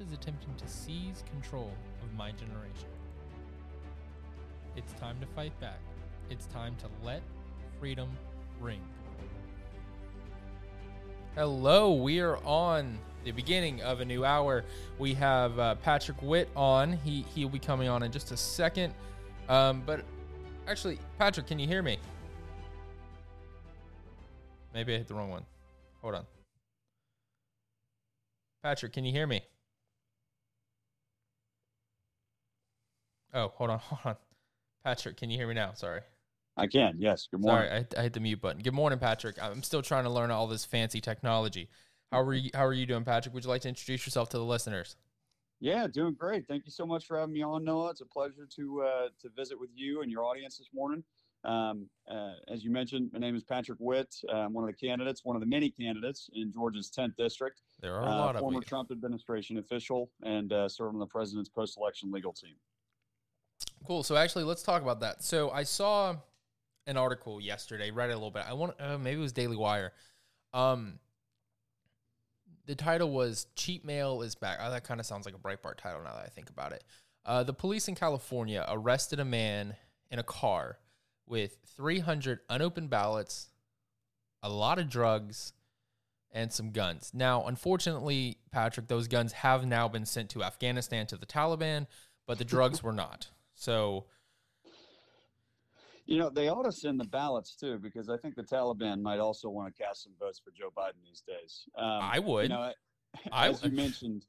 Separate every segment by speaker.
Speaker 1: Is attempting to seize control of my generation. It's time to fight back. It's time to let freedom ring. Hello, we are on the beginning of a new hour. We have uh, Patrick Witt on. He he'll be coming on in just a second. Um, but actually, Patrick, can you hear me? Maybe I hit the wrong one. Hold on. Patrick, can you hear me? Oh, hold on, hold on. Patrick, can you hear me now? Sorry.
Speaker 2: I can, yes. Good morning.
Speaker 1: Sorry, I, hit- I hit the mute button. Good morning, Patrick. I'm still trying to learn all this fancy technology. How are you? How are you doing, Patrick? Would you like to introduce yourself to the listeners?
Speaker 2: Yeah, doing great. Thank you so much for having me on, Noah. It's a pleasure to uh, to visit with you and your audience this morning. Um, uh, as you mentioned, my name is Patrick Witt. Uh, I'm one of the candidates, one of the many candidates in Georgia's 10th district.
Speaker 1: There are a
Speaker 2: Uh,
Speaker 1: lot of
Speaker 2: former. Trump administration official and uh, served on the president's post-election legal team.
Speaker 1: Cool. So actually, let's talk about that. So I saw an article yesterday. Read it a little bit. I want uh, maybe it was Daily Wire. Um, the title was "Cheap Mail is Back." Oh, that kind of sounds like a Breitbart title now that I think about it. Uh, the police in California arrested a man in a car with 300 unopened ballots, a lot of drugs, and some guns. Now, unfortunately, Patrick, those guns have now been sent to Afghanistan to the Taliban, but the drugs were not. So,
Speaker 2: You know, they ought to send the ballots too, because I think the Taliban might also want to cast some votes for Joe Biden these days. Um,
Speaker 1: I would.
Speaker 2: You know,
Speaker 1: I
Speaker 2: as you mentioned,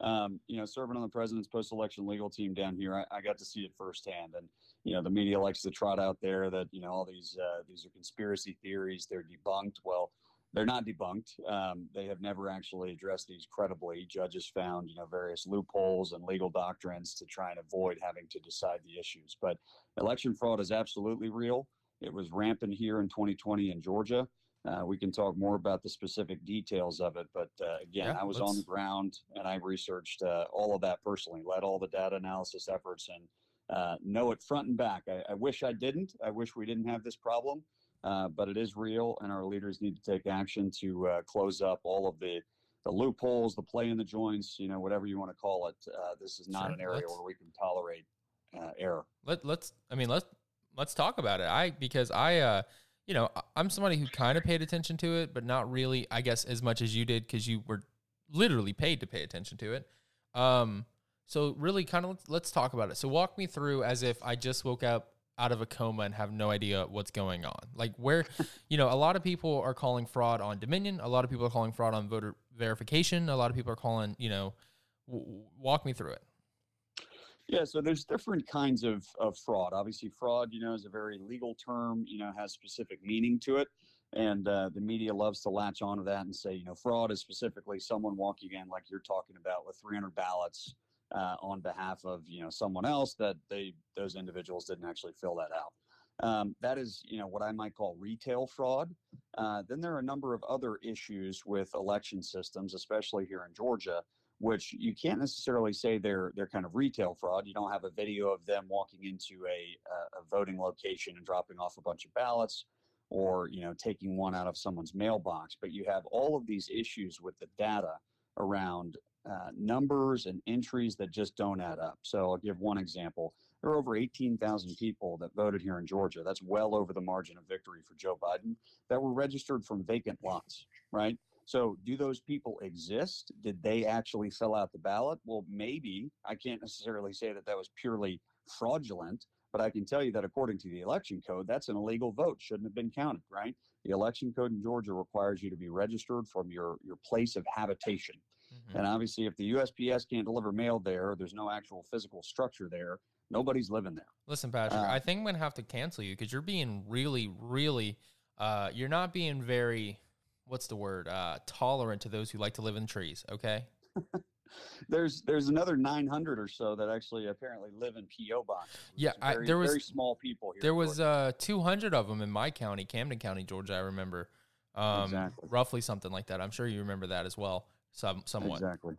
Speaker 2: um, you know, serving on the president's post-election legal team down here, I, I got to see it firsthand. And you know, the media likes to trot out there that you know all these uh, these are conspiracy theories. They're debunked. Well, they're not debunked. Um, they have never actually addressed these credibly. Judges found you know various loopholes and legal doctrines to try and avoid having to decide the issues. But election fraud is absolutely real. It was rampant here in 2020 in Georgia. Uh, we can talk more about the specific details of it, but uh, again,
Speaker 1: Yeah,
Speaker 2: I was on
Speaker 1: let's-
Speaker 2: the ground and I researched uh, all of that personally, led all the data analysis efforts, and uh, know it front and back. I, I wish I didn't. I wish we didn't have this problem, uh, but it is real, and our leaders need to take action to uh, close up all of the the loopholes, the play in the joints, you know, whatever you want to call it. Uh, this is not
Speaker 1: Sure,
Speaker 2: an area where we can tolerate uh, error.
Speaker 1: let let's I mean let's let's talk about it. I because I uh you know I'm somebody who kind of paid attention to it, but not really I guess as much as you did because you were literally paid to pay attention to it. Um, so really kind of let's, let's talk about it. So walk me through as if I just woke up out of a coma and have no idea what's going on. Like where, you know, a lot of people are calling fraud on Dominion. A lot of people are calling fraud on voter verification. A lot of people are calling, you know, w- walk me through it.
Speaker 2: Yeah, so there's different kinds of, of fraud. Obviously, fraud, you know, is a very legal term, you know, has specific meaning to it. And uh, the media loves to latch onto that and say, you know, fraud is specifically someone walking in, like you're talking about, with 300 ballots uh, on behalf of, you know, someone else that they those individuals didn't actually fill that out. Um, that is, you know, what I might call retail fraud. Uh, then there are a number of other issues with election systems, especially here in Georgia, which you can't necessarily say they're they're kind of retail fraud. You don't have a video of them walking into a, a voting location and dropping off a bunch of ballots, or you know taking one out of someone's mailbox. But you have all of these issues with the data around uh, numbers and entries that just don't add up. So I'll give one example. There are over 18,000 people that voted here in Georgia. That's well over the margin of victory for Joe Biden that were registered from vacant lots, right? So, do those people exist? Did they actually fill out the ballot? Well, maybe. I can't necessarily say that that was purely fraudulent, but I can tell you that according to the election code, that's an illegal vote, shouldn't have been counted, right? The election code in Georgia requires you to be registered from your, your place of habitation. Mm-hmm. And obviously, if the USPS can't deliver mail there, there's no actual physical structure there, nobody's living there.
Speaker 1: Listen, Patrick, uh, I think I'm going to have to cancel you because you're being really, really, uh, you're not being very what's the word uh, tolerant to those who like to live in trees. Okay.
Speaker 2: there's there's another 900 or so that actually apparently live in PO boxes.
Speaker 1: Yeah,
Speaker 2: very,
Speaker 1: I, there was
Speaker 2: very small people here.
Speaker 1: There was uh, 200 of them in my county, Camden County, Georgia. I remember, um, exactly. roughly something like that. I'm sure you remember that as well, some somewhat.
Speaker 2: Exactly.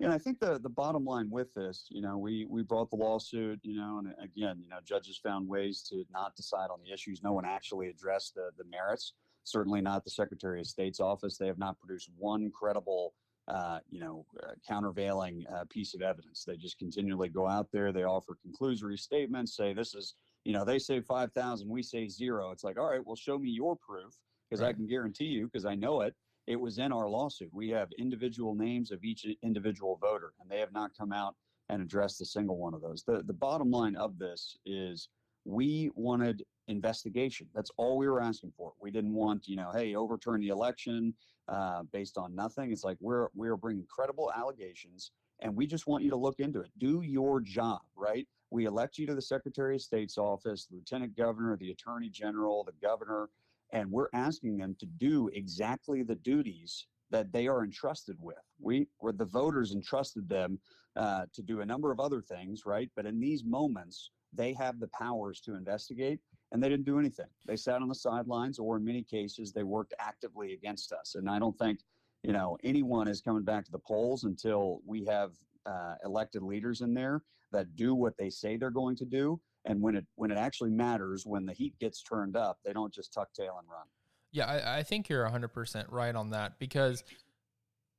Speaker 2: And I think the the bottom line with this, you know, we we brought the lawsuit, you know, and again, you know, judges found ways to not decide on the issues. No one actually addressed the the merits certainly not the Secretary of State's office. They have not produced one credible, uh, you know, uh, countervailing uh, piece of evidence. They just continually go out there. They offer conclusory statements, say this is, you know, they say 5,000, we say zero. It's like, all right, well, show me your proof because right. I can guarantee you, because I know it, it was in our lawsuit. We have individual names of each individual voter, and they have not come out and addressed a single one of those. The, the bottom line of this is we wanted investigation. That's all we were asking for. We didn't want, you know, hey, overturn the election uh, based on nothing. It's like we're we're bringing credible allegations, and we just want you to look into it. Do your job, right? We elect you to the Secretary of State's office, Lieutenant Governor, the Attorney General, the Governor, and we're asking them to do exactly the duties that they are entrusted with. We, were the voters entrusted them uh, to do a number of other things, right? But in these moments, they have the powers to investigate and they didn't do anything. They sat on the sidelines, or in many cases, they worked actively against us. And I don't think, you know, anyone is coming back to the polls until we have uh, elected leaders in there that do what they say they're going to do. And when it when it actually matters, when the heat gets turned up, they don't just tuck tail and run.
Speaker 1: Yeah, I, I think you're 100% right on that because,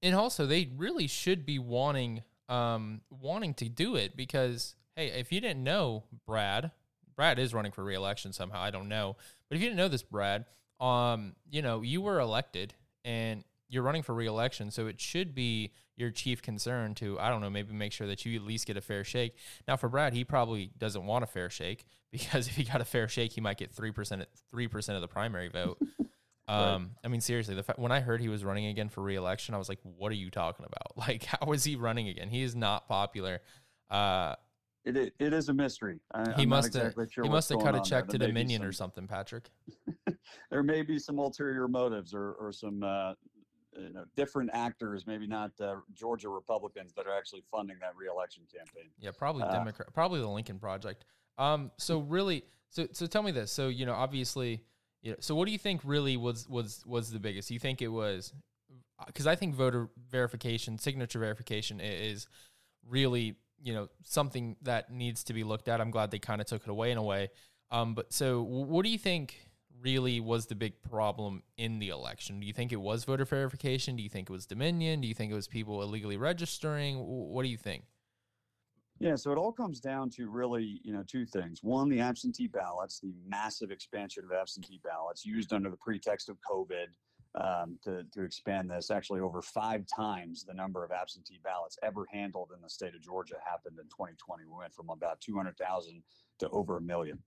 Speaker 1: and also they really should be wanting um, wanting to do it because hey, if you didn't know Brad, Brad is running for reelection somehow. I don't know, but if you didn't know this, Brad, um, you know, you were elected and you're running for reelection, so it should be your chief concern to I don't know, maybe make sure that you at least get a fair shake. Now, for Brad, he probably doesn't want a fair shake because if he got a fair shake, he might get three percent three percent of the primary vote. Um, right. I mean, seriously, the fact when I heard he was running again for reelection, I was like, "What are you talking about? Like, how is he running again? He is not popular." Uh,
Speaker 2: it, it is a mystery.
Speaker 1: I, he, must exactly sure he must have cut a check to Dominion some, or something, Patrick.
Speaker 2: there may be some ulterior motives or, or some uh, you know, different actors, maybe not uh, Georgia Republicans, that are actually funding that reelection campaign.
Speaker 1: Yeah, probably uh, Democrat, probably the Lincoln Project. Um, so really, so so tell me this. So you know, obviously, you know, so what do you think really was was was the biggest? You think it was because I think voter verification, signature verification is really you know something that needs to be looked at. I'm glad they kind of took it away in a way. Um, but so, what do you think really was the big problem in the election? Do you think it was voter verification? Do you think it was Dominion? Do you think it was people illegally registering? What do you think?
Speaker 2: Yeah, so it all comes down to really, you know, two things. One, the absentee ballots, the massive expansion of absentee ballots used under the pretext of COVID um, to, to expand this. Actually, over five times the number of absentee ballots ever handled in the state of Georgia happened in 2020. We went from about 200,000 to over a million.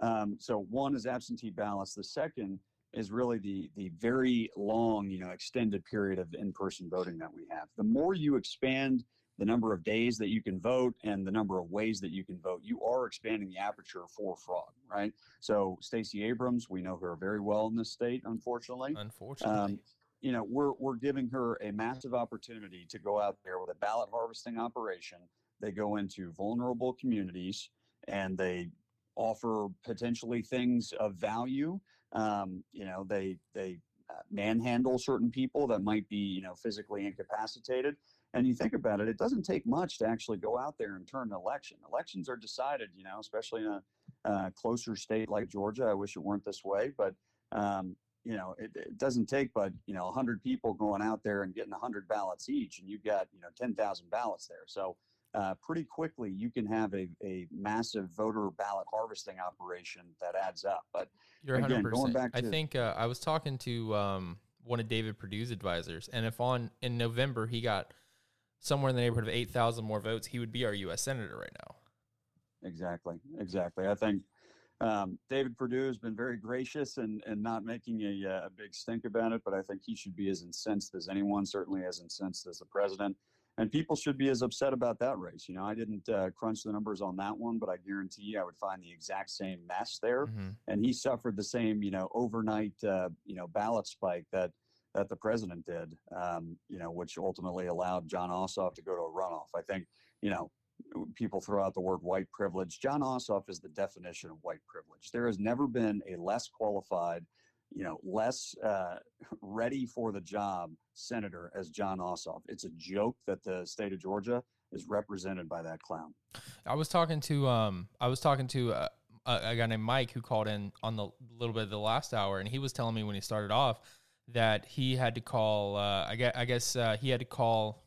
Speaker 2: Um, so one is absentee ballots. The second is really the the very long, you know, extended period of in-person voting that we have. The more you expand the number of days that you can vote and the number of ways that you can vote, you are expanding the aperture for fraud, right? So Stacey Abrams, we know her very well in this state, unfortunately.
Speaker 1: Unfortunately. Um,
Speaker 2: you know, we're we're giving her a massive opportunity to go out there with a ballot harvesting operation. They go into vulnerable communities and they offer potentially things of value. Um, you know, they they uh, manhandle certain people that might be you know physically incapacitated. And you think about it, it doesn't take much to actually go out there and turn an election. Elections are decided, you know, especially in a uh, closer state like Georgia. I wish it weren't this way, but um, you know, it, it, doesn't take but you know 100 people going out there and getting 100 ballots each, and you've got you know 10,000 ballots there. So uh, pretty quickly you can have a, a massive voter ballot harvesting operation that adds up. But
Speaker 1: you're again, 100%. Going back to, I think uh, I was talking to um, one of David Perdue's advisors, and if on in November he got somewhere in the neighborhood of 8,000 more votes, he would be our U.S. senator right now.
Speaker 2: Exactly, exactly. I think um, David Perdue has been very gracious and, and not making a, uh, a big stink about it, but I think he should be as incensed as anyone, certainly as incensed as the president. And people should be as upset about that race. You know, I didn't uh, crunch the numbers on that one, but I guarantee you I would find the exact same mess there. Mm-hmm. And he suffered the same, you know, overnight, uh, you know, ballot spike that that the president did, um, you know, which ultimately allowed Jon Ossoff to go to a runoff. I think, you know, people throw out the word white privilege. Jon Ossoff is the definition of white privilege. There has never been a less qualified, you know, less uh, ready for the job senator as Jon Ossoff. It's a joke that the state of Georgia is represented by that clown.
Speaker 1: I was talking to um, I was talking to uh, a, a guy named Mike who called in on the little bit of the last hour, and he was telling me when he started off that he had to call. Uh, I guess, I guess uh, he had to call.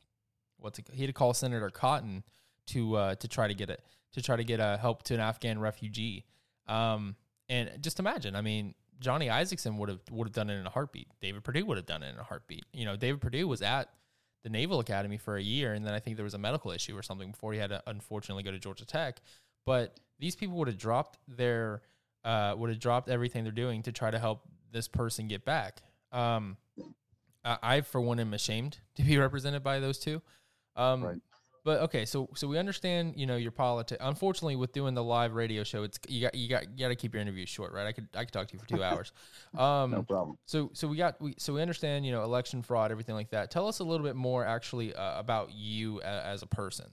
Speaker 1: What's it, he had to call Senator Cotton to uh, to try to get it to try to get a help to an Afghan refugee. Um, and just imagine, I mean, Johnny Isakson would have would have done it in a heartbeat. David Perdue would have done it in a heartbeat. You know, David Perdue was at the Naval Academy for a year, and then I think there was a medical issue or something before he had to unfortunately go to Georgia Tech. But these people would have dropped their uh, would have dropped everything they're doing to try to help this person get back. Um, I, for one, am ashamed to be represented by those two. Um, right. But okay, so so we understand, you know, your politics. Unfortunately, with doing the live radio show, it's you got you got you got to keep your interviews short, right? I could I could talk to you for two hours.
Speaker 2: Um, no problem.
Speaker 1: So so we got we so we understand, you know, election fraud, everything like that. Tell us a little bit more, actually, uh, about you as a person.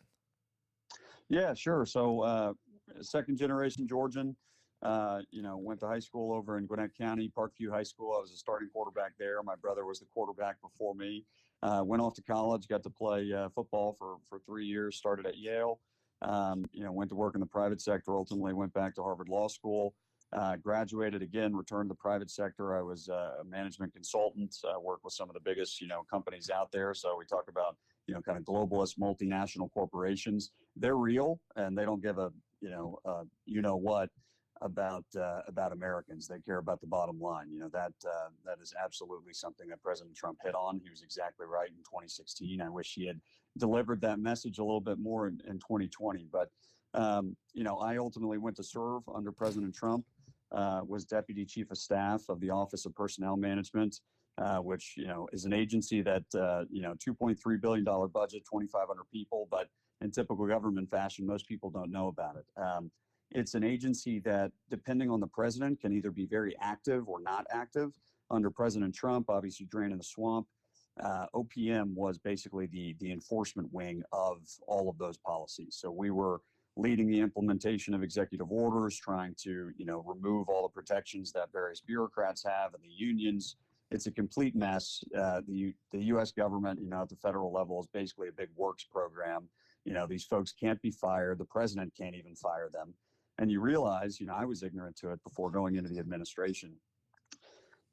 Speaker 2: Yeah, sure. So, uh, second generation Georgian. Uh, you know, went to high school over in Gwinnett County, Parkview High School. I was a starting quarterback there. My brother was the quarterback before me. Uh, went off to college, got to play uh, football for for three years. Started at Yale. Um, you know, went to work in the private sector. Ultimately, went back to Harvard Law School. Uh, graduated again, returned to the private sector. I was uh, a management consultant. Uh, worked with some of the biggest, you know, companies out there. So we talk about, you know, kind of globalist multinational corporations. They're real, and they don't give a, you know, you know what about uh, about Americans. They care about the bottom line. You know that uh, that is absolutely something that President Trump hit on. He was exactly right in 2016. I wish he had delivered that message a little bit more in, in 2020. But um, you know, I ultimately went to serve under President Trump. Uh, was deputy chief of staff of the Office of Personnel Management. Uh, which you know is an agency that uh, you know 2.3 billion dollar budget, 2,500 people, but in typical government fashion, most people don't know about it. Um, it's an agency that, depending on the president, can either be very active or not active. Under President Trump, obviously draining the swamp, uh, OPM was basically the the enforcement wing of all of those policies. So we were leading the implementation of executive orders, trying to you know remove all the protections that various bureaucrats have and the unions. It's a complete mess. Uh, the the U.S. government, you know, at the federal level, is basically a big works program. You know, these folks can't be fired. The president can't even fire them and you realize, you know, I was ignorant to it before going into the administration.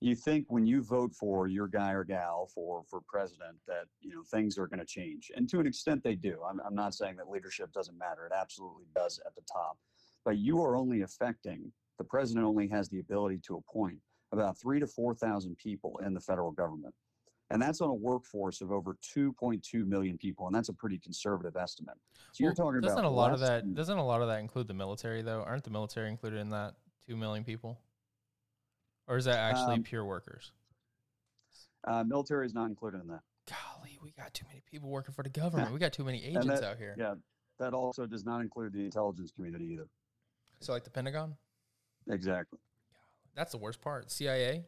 Speaker 2: You think when you vote for your guy or gal for for president that you know things are going to change, and to an extent they do. I'm, I'm not saying that leadership doesn't matter; it absolutely does at the top. But you are only affecting the president. Only has the ability to appoint about three to four thousand people in the federal government and that's on a workforce of over 2.2 million people, and that's a pretty conservative estimate. So you're talking
Speaker 1: doesn't
Speaker 2: about
Speaker 1: a lot of that than, doesn't a lot of that include the military though? Aren't the military included in that two million people, or is that actually um, pure workers?
Speaker 2: Uh, military is not included in that.
Speaker 1: Golly, we got too many people working for the government. we got too many agents
Speaker 2: that,
Speaker 1: out here.
Speaker 2: Yeah, that also does not include the intelligence community either.
Speaker 1: So, like the Pentagon.
Speaker 2: Exactly.
Speaker 1: That's the worst part. CIA.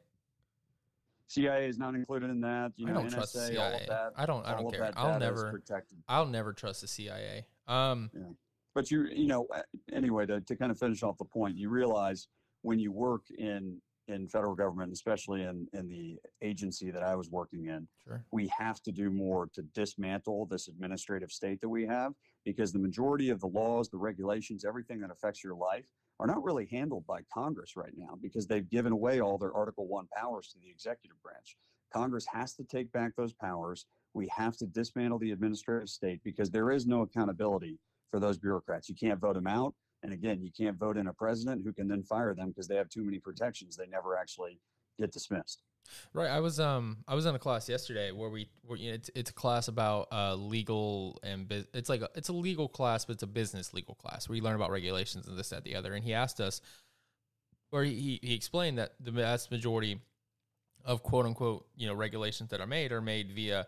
Speaker 2: CIA is not included in that. You know, I don't NSA, trust the CIA.
Speaker 1: That, I don't. I don't care. I'll never. I'll never trust the CIA. Um,
Speaker 2: yeah. but you you know anyway to, to kind of finish off the point, you realize when you work in in federal government, especially in in the agency that I was working in,
Speaker 1: Sure.
Speaker 2: we have to do more to dismantle this administrative state that we have because the majority of the laws, the regulations, everything that affects your life are not really handled by Congress right now because they've given away all their Article 1 powers to the executive branch. Congress has to take back those powers. We have to dismantle the administrative state because there is no accountability for those bureaucrats. You can't vote them out. And again, you can't vote in a president who can then fire them because they have too many protections. They never actually get dismissed.
Speaker 1: Right. I was um I was in a class yesterday where we were you know, it's it's a class about uh legal and bus- it's like a, it's a legal class but it's a business legal class where you learn about regulations and this that the other and he asked us or he he explained that the vast majority of quote unquote you know regulations that are made are made via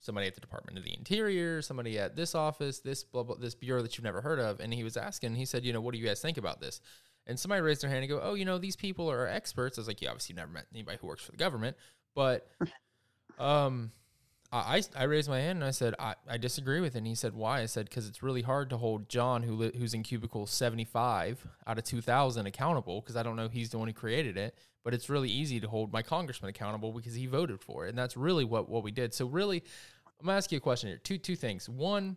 Speaker 1: somebody at the Department of the Interior, somebody at this office, this blah blah this bureau that you've never heard of and he was asking he said you know what do you guys think about this and somebody raised their hand and go, "Oh, you know, these people are experts." I was like, "Yeah, obviously, never met anybody who works for the government." But, um, I I raised my hand and I said, "I, I disagree with it." And he said, "Why?" I said, "Because it's really hard to hold John, who li- who's in cubicle seventy five out of two thousand, accountable. Because I don't know he's the one who created it, but it's really easy to hold my congressman accountable because he voted for it, and that's really what what we did. So really, I'm gonna ask you a question here. Two two things. One,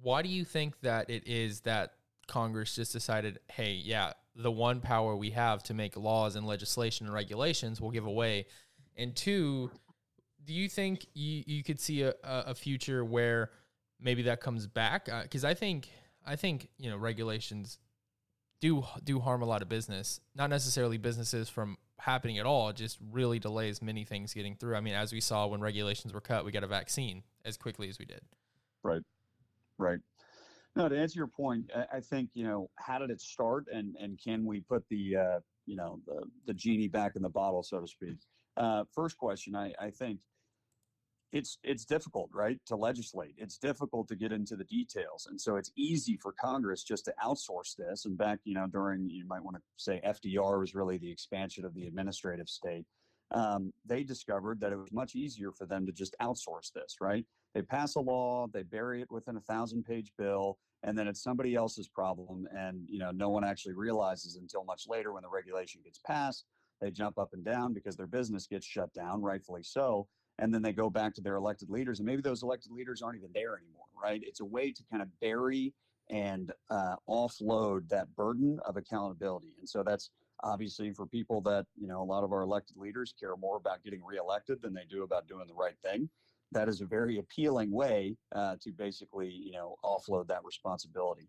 Speaker 1: why do you think that it is that Congress just decided, hey, yeah, the one power we have to make laws and legislation and regulations will give away? And two, do you think you, you could see a, a future where maybe that comes back? Uh, because I think I think you know regulations do do harm a lot of business, not necessarily businesses from happening at all. Just really delays many things getting through. I mean, as we saw when regulations were cut, we got a vaccine as quickly as we did.
Speaker 2: Right. Right. No, to answer your point, I, think you know how did it start, and and can we put the uh, you know the the genie back in the bottle, so to speak? Uh, first question, I, I think it's it's difficult, right, to legislate. It's difficult to get into the details, and so it's easy for Congress just to outsource this. And back, you know, during you might want to say FDR was really the expansion of the administrative state. Um, they discovered that it was much easier for them to just outsource this, right? They pass a law, they bury it within a thousand page bill, and then it's somebody else's problem, and you know, no one actually realizes until much later when the regulation gets passed. They jump up and down because their business gets shut down, rightfully so and then they go back to their elected leaders and maybe those elected leaders aren't even there anymore right it's a way to kind of bury and uh, offload that burden of accountability and so that's obviously for people that you know a lot of our elected leaders care more about getting reelected than they do about doing the right thing that is a very appealing way uh, to basically you know offload that responsibility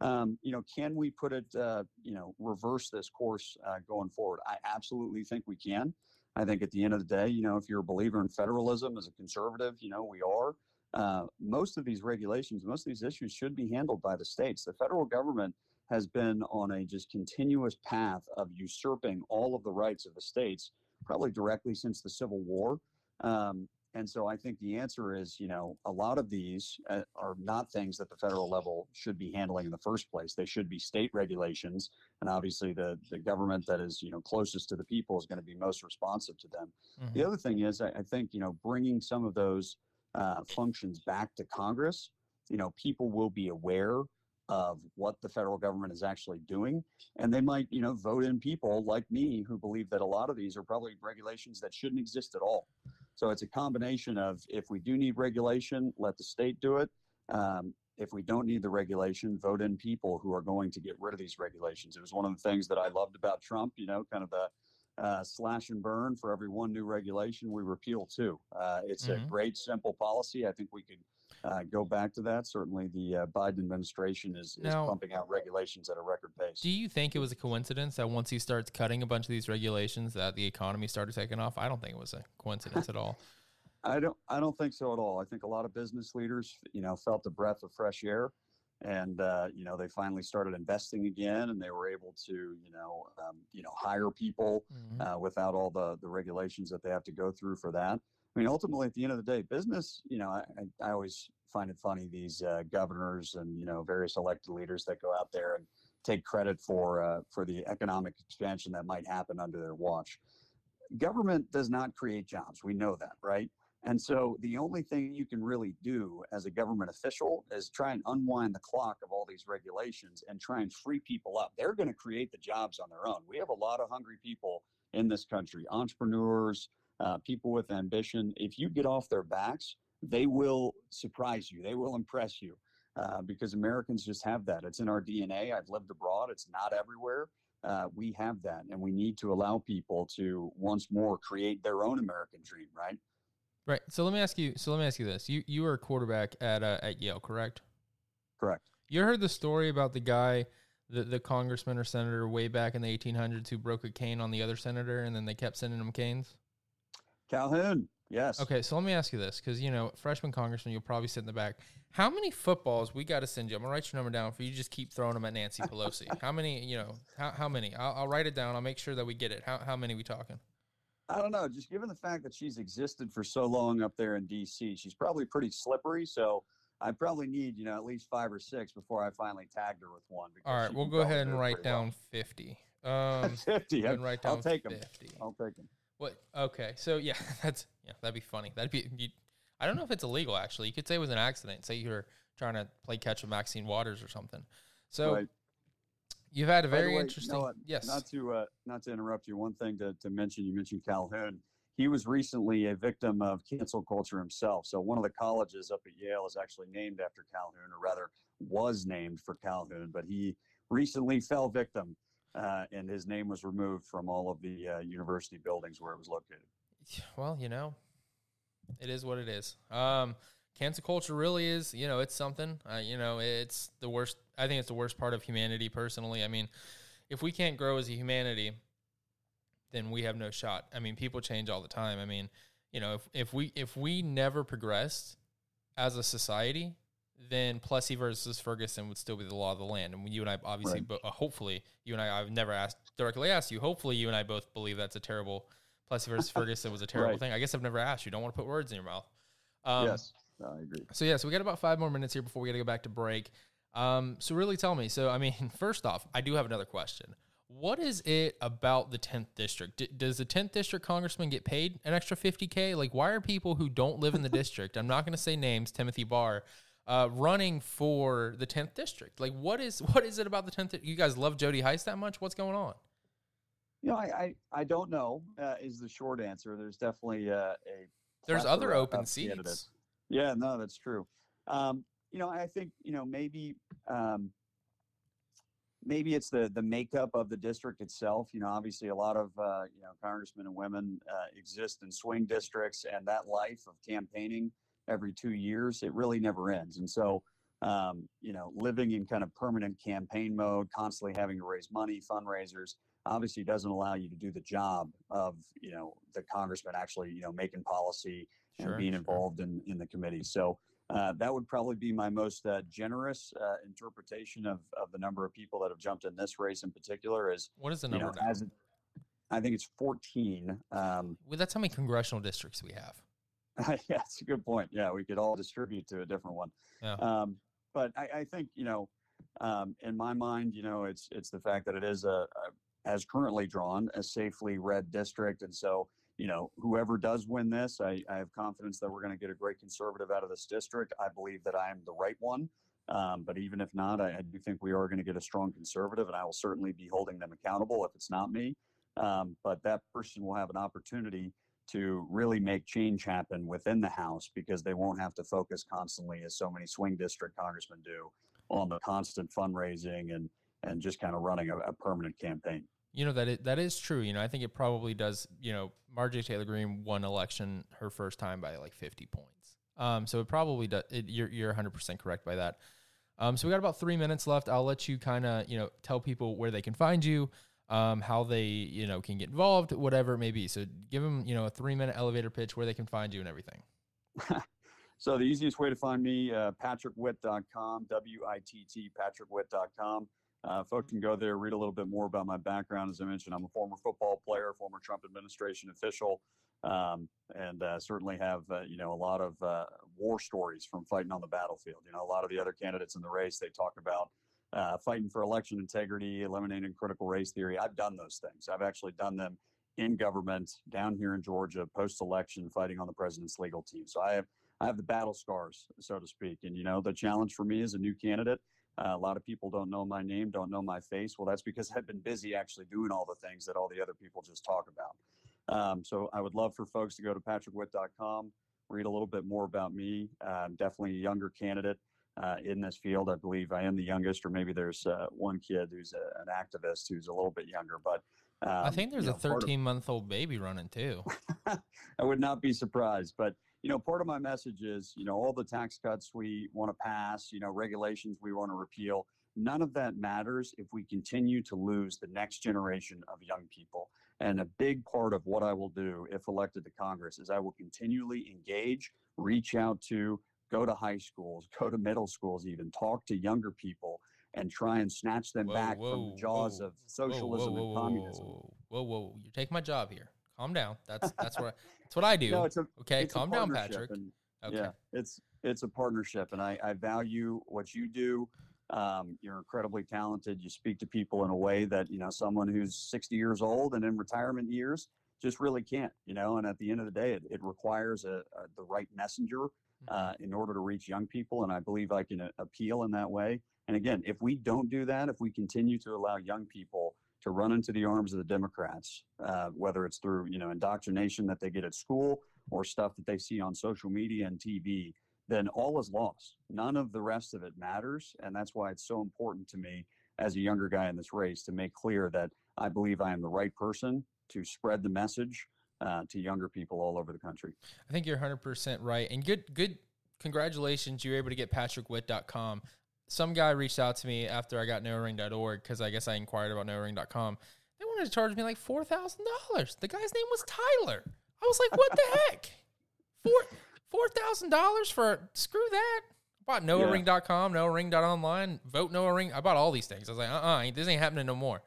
Speaker 2: um, you know can we put it uh, you know reverse this course uh, going forward i absolutely think we can I think at the end of the day, you know, if you're a believer in federalism as a conservative, you know, we are. Uh, most of these regulations, most of these issues should be handled by the states. The federal government has been on a just continuous path of usurping all of the rights of the states, probably directly since the Civil War. Um, and so I think the answer is, you know, a lot of these uh, are not things that the federal level should be handling in the first place. They should be state regulations, and obviously the the government that is, you know, closest to the people is going to be most responsive to them. The other thing is, I, I think, you know, bringing some of those uh, functions back to Congress, you know, people will be aware of what the federal government is actually doing, and they might, you know, vote in people like me who believe that a lot of these are probably regulations that shouldn't exist at all. So it's a combination of if we do need regulation, let the state do it. Um, if we don't need the regulation, vote in people who are going to get rid of these regulations. It was one of the things that I loved about Trump, you know, kind of the uh, slash and burn for every one new regulation we repeal two. Uh, it's
Speaker 1: Mhm.
Speaker 2: a great, simple policy. I think we could uh, go back to that. Certainly, the uh, Biden administration is, is
Speaker 1: Now-
Speaker 2: pumping out regulations at a record pace.
Speaker 1: Do you think it was a coincidence that once he starts cutting a bunch of these regulations, that the economy started taking off? I don't think it was a coincidence at all.
Speaker 2: I don't. I don't think so at all. I think a lot of business leaders, you know, felt a breath of fresh air, and uh, you know, they finally started investing again, and they were able to, you know, um, you know, hire people
Speaker 1: Mhm.
Speaker 2: uh, without all the the regulations that they have to go through for that. I mean, ultimately, at the end of the day, business. You know, I, I always find it funny these uh, governors and you know various elected leaders that go out there and take credit for uh, for the economic expansion that might happen under their watch. Government does not create jobs. We know that, right? And so the only thing you can really do as a government official is try and unwind the clock of all these regulations and try and free people up. They're going to create the jobs on their own. We have a lot of hungry people in this country, entrepreneurs, uh, people with ambition. If you get off their backs, they will surprise you. They will impress you uh, because Americans just have that. It's in our DNA. I've lived abroad. It's not everywhere. Uh, we have that, and we need to allow people to once more create their own American dream. Right.
Speaker 1: Right. So let me ask you. So let me ask you this: you you were a quarterback at uh, at Yale, correct?
Speaker 2: Correct.
Speaker 1: You heard the story about the guy, the the congressman or senator way back in the 1800s who broke a cane on the other senator, and then they kept sending him canes.
Speaker 2: Calhoun. Yes.
Speaker 1: Okay, so let me ask you this, because you know, freshman congressman, you'll probably sit in the back. How many footballs we got to send you? I'm gonna write your number down for you. Just keep throwing them at Nancy Pelosi. how many? You know, how, how many? I'll, I'll write it down. I'll make sure that we get it. How how many we talking?
Speaker 2: I don't know. Just given the fact that she's existed for so long up there in D.C., she's probably pretty slippery. So I probably need, you know, at least five or six before I finally tagged her with one.
Speaker 1: All right, we'll go ahead and write down well. fifty. Um,
Speaker 2: fifty.
Speaker 1: Write
Speaker 2: I'll take
Speaker 1: 50.
Speaker 2: them. I'll take them.
Speaker 1: What? Okay, so yeah, that's yeah, that'd be funny. That'd be. You, I don't know if it's illegal. Actually, you could say it was an accident. Say you're trying to play catch with Maxine Waters or something. So.
Speaker 2: Right.
Speaker 1: You've had a very
Speaker 2: way,
Speaker 1: interesting.
Speaker 2: Noah,
Speaker 1: yes.
Speaker 2: Not to uh, not to interrupt you. One thing to, to mention. You mentioned Calhoun. He was recently a victim of cancel culture himself. So one of the colleges up at Yale is actually named after Calhoun, or rather, was named for Calhoun. But he recently fell victim, uh, and his name was removed from all of the uh, university buildings where it was located.
Speaker 1: Well, you know, it is what it is. Um, cancel culture really is, you know, it's something. Uh, you know, it's the worst. I think it's the worst part of humanity. Personally, I mean, if we can't grow as a humanity, then we have no shot. I mean, people change all the time. I mean, you know, if if we if we never progressed as a society, then Plessy versus Ferguson would still be the law of the land. And you and I obviously,
Speaker 2: Right.
Speaker 1: bo- uh, hopefully, you and I, I've never asked directly asked you. Hopefully, you and I both believe that's a terrible. Plessy versus Ferguson was a terrible
Speaker 2: Right.
Speaker 1: thing. I guess I've never asked you. Don't want to put words in your mouth. Um,
Speaker 2: yes, no, I agree.
Speaker 1: so yeah, so we got about five more minutes here before we got to go back to break. Um, so really tell me. So I mean, first off, I do have another question. What is it about the tenth district? D- does the tenth district congressman get paid an extra fifty k? Like, why are people who don't live in the district? I'm not going to say names. Timothy Barr. Uh, running for the 10th district like what is what is it about the 10th you guys love Jody Hice that much what's going on
Speaker 2: You know, I I, I don't know uh, is the short answer. There's definitely uh, a
Speaker 1: there's other open
Speaker 2: of candidates.
Speaker 1: seats
Speaker 2: Yeah, no, that's true. Um, you know, I think you know maybe um, maybe it's the the makeup of the district itself. You know, obviously a lot of uh, you know congressmen and women uh, exist in swing districts, and that life of campaigning every two years it really never ends. And so, um, you know, living in kind of permanent campaign mode, constantly having to raise money, fundraisers, obviously doesn't allow you to do the job of you know the congressman actually you know making policy
Speaker 1: Sure,
Speaker 2: and being
Speaker 1: sure.
Speaker 2: involved in in the committee. So uh, that would probably be my most uh, generous uh, interpretation of, of the number of people that have jumped in this race in particular. Is
Speaker 1: what is the
Speaker 2: you
Speaker 1: number
Speaker 2: know as it, I think it's 14. Um,
Speaker 1: well, that's how many congressional districts we have
Speaker 2: yeah, that's a good point. Yeah, we could all distribute to a different one.
Speaker 1: Yeah.
Speaker 2: Um, but I, I think you know, um, in my mind, you know, it's it's the fact that it is a, a as currently drawn a safely red district, and so you know, whoever does win this, I, I have confidence that we're going to get a great conservative out of this district. I believe that I am the right one. Um, but even if not, I, I do think we are going to get a strong conservative, and I will certainly be holding them accountable if it's not me. Um, but that person will have an opportunity to really make change happen within the House because they won't have to focus constantly, as so many swing district congressmen do, on the constant fundraising and and just kind of running a, a permanent campaign.
Speaker 1: You know that it, that is true. You know, I think it probably does. You know, Marjorie Taylor Greene won election her first time by like fifty points. Um, so it probably does. It, you're you're 100 percent correct by that. Um, so we got about three minutes left. I'll let you kind of you know tell people where they can find you, um, how they you know can get involved, whatever it may be. So give them you know a three minute elevator pitch where they can find you and everything.
Speaker 2: So the easiest way to find me, uh, patrickwitt.com, W-I-T-T, patrickwitt.com. Uh, folks can go there, read a little bit more about my background. As I mentioned, I'm a former football player, former Trump administration official, um, and uh, certainly have uh, you know a lot of uh, war stories from fighting on the battlefield. You know, a lot of the other candidates in the race they talk about uh, fighting for election integrity, eliminating critical race theory. I've done those things. I've actually done them in government down here in Georgia post election fighting on the president's legal team. So I have I have the battle scars, so to speak. And you know, the challenge for me as a new candidate, uh, a lot of people don't know my name, don't know my face. Well, that's because I've been busy actually doing all the things that all the other people just talk about. Um, so I would love for folks to go to patrickwitt.com, read a little bit more about me. Uh, definitely a younger candidate uh, in this field. I believe I am the youngest, or maybe there's uh, one kid who's a, an activist who's a little bit younger. But um,
Speaker 1: I think there's
Speaker 2: you
Speaker 1: a
Speaker 2: know, of-
Speaker 1: 13 month old baby running too.
Speaker 2: I would not be surprised. But you know, part of my message is, you know, all the tax cuts we want to pass, you know, regulations we want to repeal. None of that matters if we continue to lose the next generation of young people. And a big part of what I will do if elected to Congress is I will continually engage, reach out to, go to high schools, go to middle schools, even talk to younger people and try and snatch them
Speaker 1: Whoa,
Speaker 2: back
Speaker 1: whoa,
Speaker 2: from the jaws
Speaker 1: whoa,
Speaker 2: of socialism and communism.
Speaker 1: Whoa, whoa, whoa! You're taking my job here. Calm down. That's that's what I, that's what I do.
Speaker 2: No, it's a,
Speaker 1: okay, calm down, Patrick.
Speaker 2: and-
Speaker 1: Okay.
Speaker 2: Yeah, it's it's a partnership, and I, I value what you do. Um, you're incredibly talented. You speak to people in a way that you know someone who's 60 years old and in retirement years just really can't. You know, and at the end of the day, it, it requires a, a the right messenger uh, in order to reach young people, and I believe I can uh, appeal in that way. And again, if we don't do that, if we continue to allow young people to run into the arms of the Democrats, uh, whether it's through you know indoctrination that they get at school or stuff that they see on social media and TV, then all is lost. None of the rest of it matters, and that's why it's so important to me as a younger guy in this race to make clear that I believe I am the right person to spread the message uh, to younger people all over the country.
Speaker 1: I think you're 100% right. And good, good, congratulations. You were able to get patrickwitt.com. Some guy reached out to me after I got noahring.org because I guess I inquired about noahring.com. They wanted to charge me like $4,000. The guy's name was Tyler. I was like, what the heck? Four $4,000 for screw that. I bought noahring.com, noahring.online, vote Noah Ring. I bought all these things. I was like, uh uh this ain't happening no more.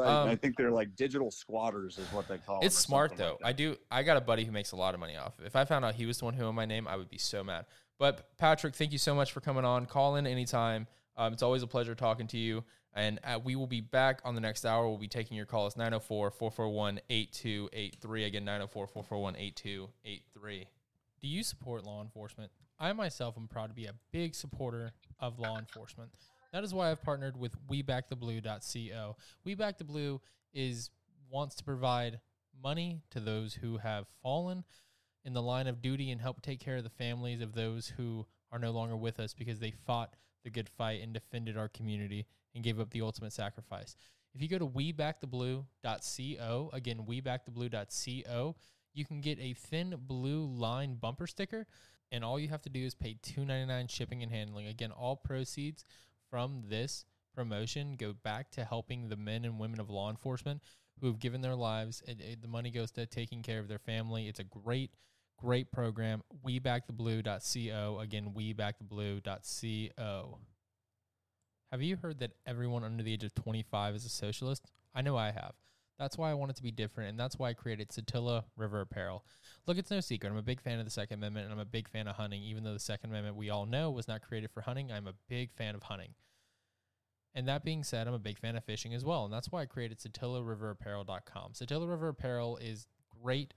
Speaker 2: Right.
Speaker 1: Um,
Speaker 2: I think they're like digital squatters, is what they call. It. It's
Speaker 1: smart though.
Speaker 2: like.
Speaker 1: I do. I got a buddy who makes a lot of money off. If I found out he was the one who owned my name, I would be so mad. But Patrick, thank you so much for coming on. Call in anytime. Um, it's always a pleasure talking to you. And uh, we will be back on the next hour. We'll be taking your calls 904 441 8283. Again, 904 441 8283. Do you support law enforcement? I myself am proud to be a big supporter of law enforcement. That is why I've partnered with WeBackTheBlue.co. We Back the Blue is wants to provide money to those who have fallen in the line of duty and help take care of the families of those who are no longer with us because they fought the good fight and defended our community and gave up the ultimate sacrifice. If you go to WeBackTheBlue.co, again, WeBackTheBlue.co, you can get a thin blue line bumper sticker, and all you have to do is pay $2.99 shipping and handling. Again, all proceeds from this promotion go back to helping the men and women of law enforcement who have given their lives. It, it- the money goes to taking care of their family. It's a great, great program. WeBackTheBlue.co. Again, WeBackTheBlue.co. Have you heard that everyone under the age of 25 is a socialist? I know I have. That's why I want it to be different, and that's why I created Satilla River Apparel. Look, it's no secret. I'm a big fan of the Second Amendment, and I'm a big fan of hunting. Even though the Second Amendment we all know was not created for hunting, I'm a big fan of hunting. And that being said, I'm a big fan of fishing as well, and that's why I created SatillaRiverApparel.com. Satilla River Apparel is great,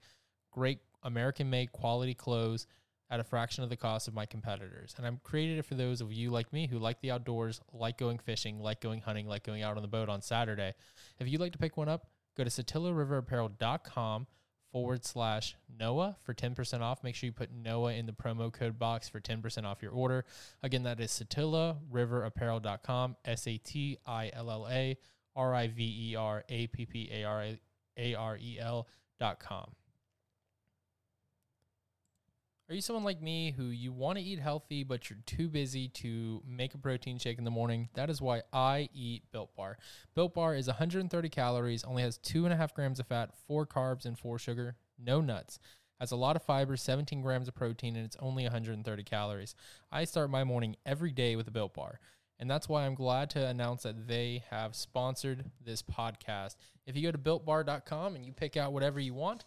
Speaker 1: great American-made quality clothes at a fraction of the cost of my competitors. And I've created it for those of you like me who like the outdoors, like going fishing, like going hunting, like going out on the boat on Saturday. If you'd like to pick one up, go to SatillaRiverApparel.com forward slash Noah for 10% off. Make sure you put Noah in the promo code box for 10% off your order. Again, that is SatillaRiverApparel.com, S A T I L L A R I V E R A P P A R A R E L.com. Are you someone like me who you want to eat healthy, but you're too busy to make a protein shake in the morning? That is why I eat Built Bar. Built Bar is 130 calories, only has two and a half grams of fat, four carbs, and four sugar, no nuts. Has a lot of fiber, 17 grams of protein, and it's only 130 calories. I start my morning every day with a Built Bar. And that's why I'm glad to announce that they have sponsored this podcast. If you go to builtbar.com and you pick out whatever you want,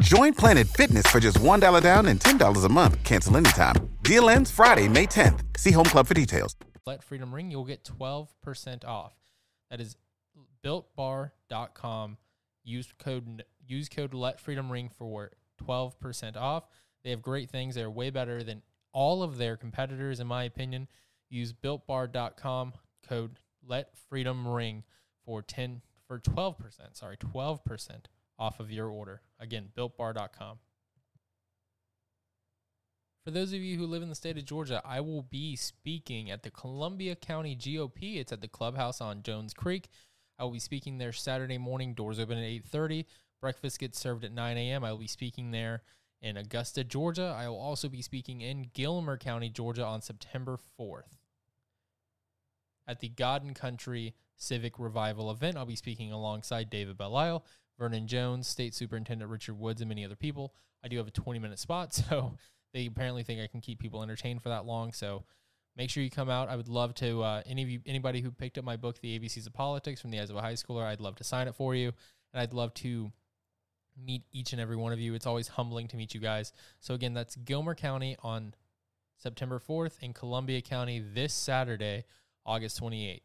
Speaker 3: Join Planet Fitness for just $1 down and $10 a month. Cancel anytime. Deal ends Friday, May 10th. See Home Club for details.
Speaker 1: Let Freedom Ring, you'll get 12% off. That is builtbar.com. Use code use code Let Freedom Ring for 12% off. They have great things. They're way better than all of their competitors in my opinion. Use builtbar.com code Let Freedom Ring for 10 for 12%, sorry, 12% off of your order. Again, builtbar.com. For those of you who live in the state of Georgia, I will be speaking at the Columbia County GOP. It's at the clubhouse on Jones Creek. I will be speaking there Saturday morning. Doors open at 8:30. Breakfast gets served at 9 a.m. I will be speaking there in Augusta, Georgia. I will also be speaking in Gilmer County, Georgia on September 4th. At the God and Country Civic Revival event, I'll be speaking alongside David Belisle, Vernon Jones, State Superintendent Richard Woods, and many other people. I do have a 20 minute spot, so they apparently think I can keep people entertained for that long. So make sure you come out. I would love to. Uh, any of you, anybody who picked up my book, The ABCs of Politics, from the eyes of a high schooler, I'd love to sign it for you, and I'd love to meet each and every one of you. It's always humbling to meet you guys. So again, that's Gilmer County on September 4th in Columbia County this Saturday, August 28th.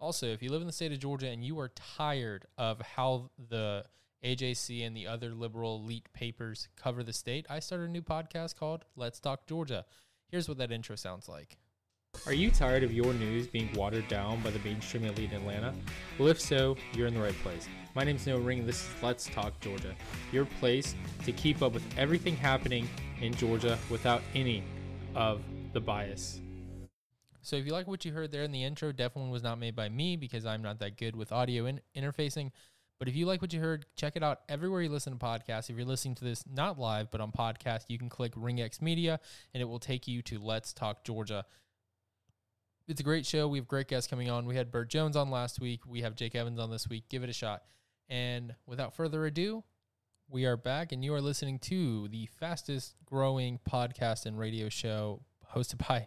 Speaker 1: Also, if you live in the state of Georgia and you are tired of how the AJC and the other liberal elite papers cover the state, I started a new podcast called Let's Talk Georgia. Here's what that intro sounds like. Are you tired of your news being watered down by the mainstream elite in Atlanta? Well, if so, you're in the right place. My name's Noah Ring. This is Let's Talk Georgia, your place to keep up with everything happening in Georgia without any of the bias. So, if you like what you heard there in the intro, definitely was not made by me because I'm not that good with audio in- interfacing. But if you like what you heard, check it out everywhere you listen to podcasts. If you're listening to this not live, but on podcast, you can click RingX Media and it will take you to Let's Talk Georgia. It's a great show. We have great guests coming on. We had Burt Jones on last week. We have Jake Evans on this week. Give it a shot. And without further ado, we are back, and you are listening to the fastest growing podcast and radio show hosted by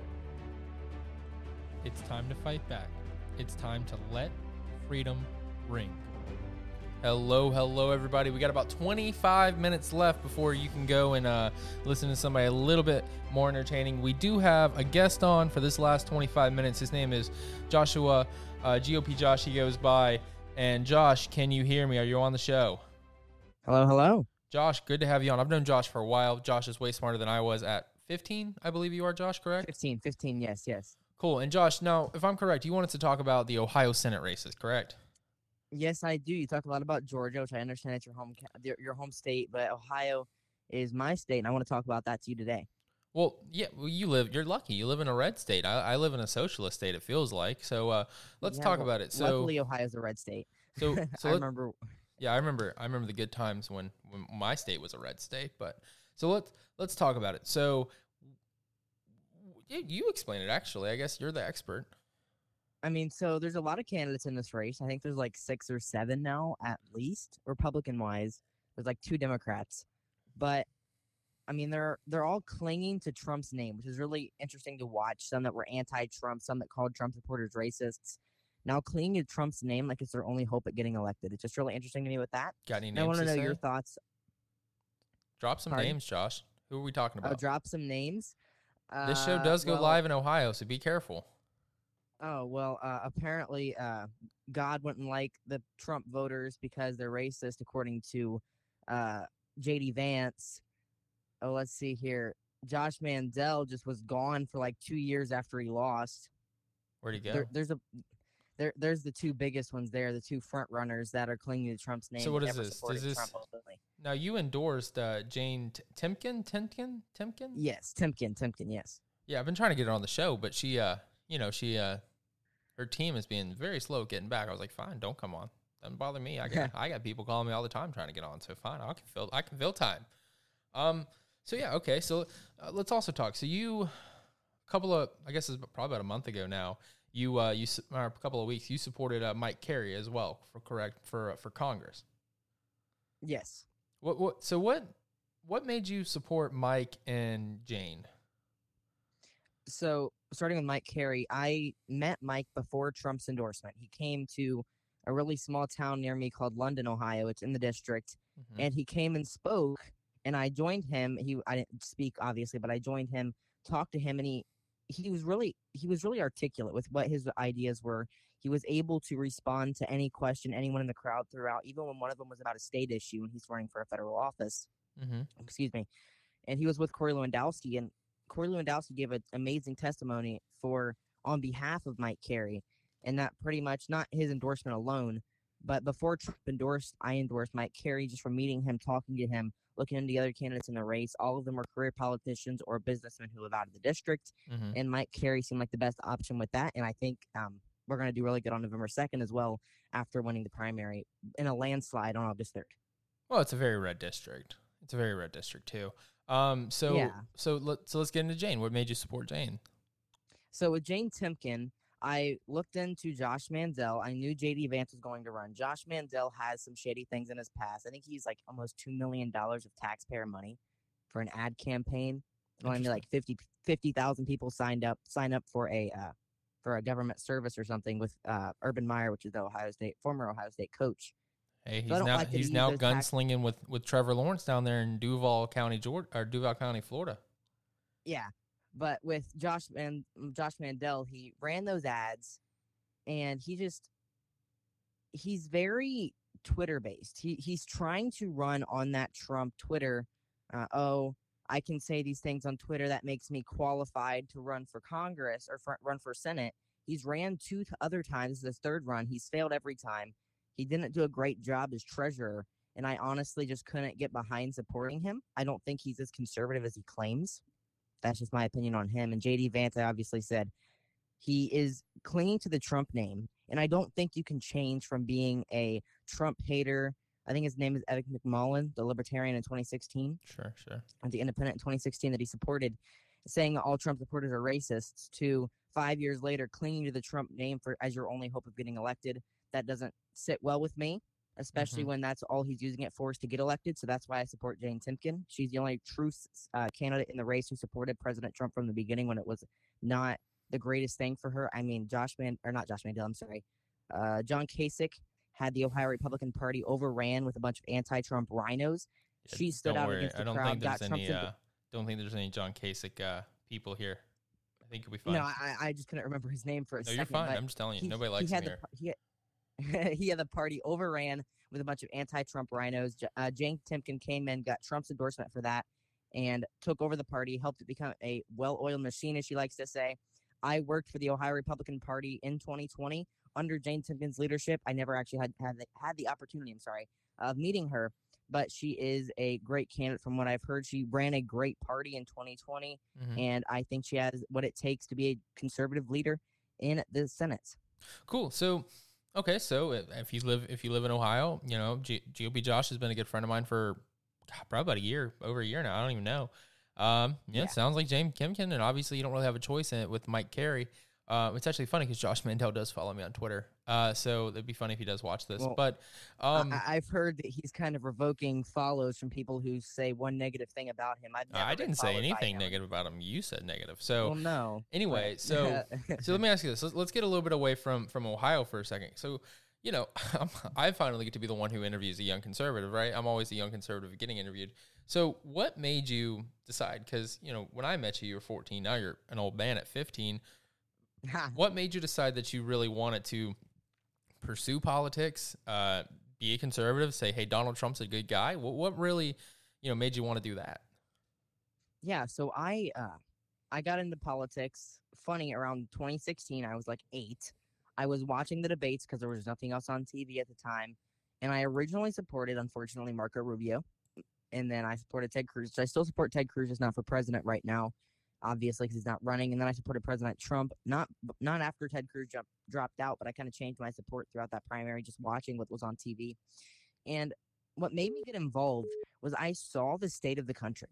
Speaker 1: It's time to fight back. It's time to let freedom ring. Hello, hello, everybody. We got about 25 minutes left before you can go and uh, listen to somebody a little bit more entertaining. We do have a guest on for this last 25 minutes. His name is Joshua, uh, GOP Josh, he goes by. And Josh, can you hear me? Are you on the show?
Speaker 4: Hello, hello.
Speaker 1: Josh, good to have you on. I've known Josh for a while. Josh is way smarter than I was at 15, I believe you are, Josh, correct?
Speaker 4: 15, 15, yes, yes.
Speaker 1: Cool. And Josh, now, if I'm correct, you wanted to talk about the Ohio Senate races, correct?
Speaker 4: Yes, I do. You talk a lot about Georgia, which I understand it's your home your- your home state, but Ohio is my state, and I want to talk about that to you today.
Speaker 1: Well, yeah, well, you live. You're lucky. You live in a red state. I, I live in a socialist state. It feels like. So uh, let's
Speaker 4: Yeah,
Speaker 1: talk
Speaker 4: well,
Speaker 1: about it. So,
Speaker 4: luckily, Ohio's a red state.
Speaker 1: so, so
Speaker 4: I remember.
Speaker 1: Yeah, I remember. I remember the good times when, when my state was a red state. But so let's let's talk about it. So, yeah, you explain it. Actually, I guess you're the expert.
Speaker 4: I mean, so there's a lot of candidates in this race. I think there's like six or seven now, at least, Republican wise. There's like two Democrats, but I mean, they're they're all clinging to Trump's name, which is really interesting to watch. Some that were anti-Trump, some that called Trump supporters racists. Now clinging to Trump's name like it's their only hope at getting elected. It's just really interesting to me with that.
Speaker 1: Got any
Speaker 4: And I want
Speaker 1: to
Speaker 4: know
Speaker 1: say?
Speaker 4: your thoughts.
Speaker 1: Drop some
Speaker 4: Pardon?
Speaker 1: names, Josh. Who are we talking
Speaker 4: I'll
Speaker 1: about?
Speaker 4: drop some names.
Speaker 1: This show
Speaker 4: Uh,
Speaker 1: does go
Speaker 4: well-
Speaker 1: live in Ohio, so be careful.
Speaker 4: Oh well, uh, apparently uh, God wouldn't like the Trump voters because they're racist, according to uh, J.D. Vance. Oh, let's see here. Josh Mandel just was gone for like two years after he lost.
Speaker 1: Where'd he go?
Speaker 4: There, there's a there, there's the two biggest ones there, the two front runners that are clinging to Trump's name.
Speaker 1: so what is this? this
Speaker 4: Trump
Speaker 1: now you endorsed uh, Jane T- Timken? Timken? Timken?
Speaker 4: Yes, Timken, Timken, yes.
Speaker 1: Yeah, I've been trying to get her on the show, but she, uh, you know, she, uh, her team is being very slow getting back. I was like, fine, don't come on. Doesn't bother me. I got, I got people calling me all the time trying to get on. So fine, I can fill, I can fill time. Um, so yeah, okay. So uh, let's also talk. So you, a couple of, I guess it's probably about a month ago now. You, uh, you, or a couple of weeks, you supported uh, Mike Carey as well for correct for uh, for Congress.
Speaker 4: Yes.
Speaker 1: What, what? So what, what made you support Mike and Jane?
Speaker 4: So starting with Mike Carey, I met Mike before Trump's endorsement. He came to a really small town near me called London, Ohio. It's in the district,
Speaker 1: Mhm.
Speaker 4: and he came and spoke, and I joined him. He I didn't speak obviously, but I joined him, talked to him, and he he was really he was really articulate with what his ideas were. He was able to respond to any question anyone in the crowd threw out, even when one of them was about a state issue and he's running for a federal office
Speaker 1: Mm-hmm.
Speaker 4: excuse me, and he was with Corey Lewandowski, and Corey Lewandowski gave an amazing testimony for on behalf of Mike Carey, and that pretty much not his endorsement alone, but before Trump endorsed, I endorsed Mike Carey just from meeting him, talking to him, looking into the other candidates in the race. All of them were career politicians or businessmen who live out of the district,
Speaker 1: Mm-hmm.
Speaker 4: and Mike Carey seemed like the best option with that, and I think um, we're going to do really good on November second as well after winning the primary in a landslide on August third.
Speaker 1: Well, it's a very red district. It's a very red district too. Um, so
Speaker 4: Yeah.
Speaker 1: so let so let's get into Jane. What made you support Jane?
Speaker 4: So with Jane Timken, I looked into Josh Mandel. I knew JD Vance was going to run. Josh Mandel has some shady things in his past. I think he's like almost two million dollars of taxpayer money for an ad campaign. Only like 50 50,000 people signed up sign up for a uh, for a government service or something with uh, Urban Meyer, which is the Ohio State former Ohio State coach.
Speaker 1: Hey, he's
Speaker 4: don't
Speaker 1: now
Speaker 4: like
Speaker 1: he's now
Speaker 4: those tax-
Speaker 1: gunslinging with with Trevor Lawrence down there in Duval County, Georgia, or Duval County, Florida.
Speaker 4: Yeah, but with Josh and Josh Mandel, he ran those ads, and he just he's very Twitter based. He he's trying to run on that Trump Twitter. Uh, oh, I can say these things on Twitter that makes me qualified to run for Congress or for, run for Senate. He's ran two other times. This is his third run. He's failed every time. He didn't do a great job as treasurer, and I honestly just couldn't get behind supporting him. I don't think he's as conservative as he claims. That's just my opinion on him. And JD Vance, I obviously said he is clinging to the Trump name, and I don't think you can change from being a Trump hater. I think his name is Eric McMullin, the Libertarian in 2016
Speaker 1: Sure, sure.
Speaker 4: at the Independent in 2016 that he supported, saying all Trump supporters are racists, to five years later clinging to the Trump name for as your only hope of getting elected. That doesn't sit well with me, especially
Speaker 1: Mhm.
Speaker 4: when that's all he's using it for is to get elected. So that's why I support Jane Timken. She's the only true uh, candidate in the race who supported President Trump from the beginning when it was not the greatest thing for her. I mean, Josh Man or not Josh Mandel, I'm sorry. Uh, John Kasich had the Ohio Republican Party overran with a bunch of anti-Trump rhinos.
Speaker 1: Yeah,
Speaker 4: she stood out
Speaker 1: worry.
Speaker 4: against the
Speaker 1: I don't
Speaker 4: crowd,
Speaker 1: think there's any. Uh, don't think there's any John Kasich uh, people here. I think you'll be fine.
Speaker 4: No, I, I just couldn't remember his name for a
Speaker 1: No,
Speaker 4: second.
Speaker 1: you're fine. I'm just telling you.
Speaker 4: he-
Speaker 1: Nobody
Speaker 4: he
Speaker 1: likes
Speaker 4: had
Speaker 1: him
Speaker 4: the
Speaker 1: here.
Speaker 4: He he had the party overran with a bunch of anti-Trump rhinos. Uh, Jane Timken came in, got Trump's endorsement for that, and took over the party, helped it become a well-oiled machine, as she likes to say. I worked for the Ohio Republican Party in 2020 under Jane Timken's leadership. I never actually had had the, had the opportunity. I'm sorry of meeting her, but she is a great candidate from what I've heard. She ran a great party in 2020
Speaker 1: Mhm.
Speaker 4: and I think she has what it takes to be a conservative leader in the Senate.
Speaker 1: Cool. So, okay. So if, if you live if you live in Ohio, you know, G- GOP Josh has been a good friend of mine for God, probably about a year, over a year now. I don't even know. Um, yeah,
Speaker 4: Yeah.
Speaker 1: it sounds like James Timken, and obviously you don't really have a choice in it with Mike Carey. Uh, it's actually funny because Josh Mandel does follow me on Twitter. Uh, so it'd be funny if he does watch this.
Speaker 4: Well,
Speaker 1: but um,
Speaker 4: I, I've heard that he's kind of revoking follows from people who say one negative thing about him.
Speaker 1: I didn't say anything negative about him. You said negative. So
Speaker 4: Well, no.
Speaker 1: anyway, so so let me ask you this. Let's, let's get a little bit away from from Ohio for a second. So, you know, I'm, I finally get to be the one who interviews a young conservative, right? I'm always the young conservative getting interviewed. So, what made you decide? Because you know, when I met you, you were 14. Now you're an old man at 15. what made you decide that you really wanted to pursue politics, uh, be a conservative, say, "Hey, Donald Trump's a good guy"? What, what really, you know, made you want to do that?
Speaker 4: yeah, so I uh I got into politics funny around 2016. I was like 8. I was watching the debates cuz there was nothing else on TV at the time, and I originally supported unfortunately Marco Rubio, and then I supported Ted Cruz. So I still support Ted Cruz just not for president right now, obviously cuz he's not running, and then I supported President Trump not not after Ted Cruz jump, dropped out, but I kind of changed my support throughout that primary just watching what was on TV. And what made me get involved was I saw the state of the country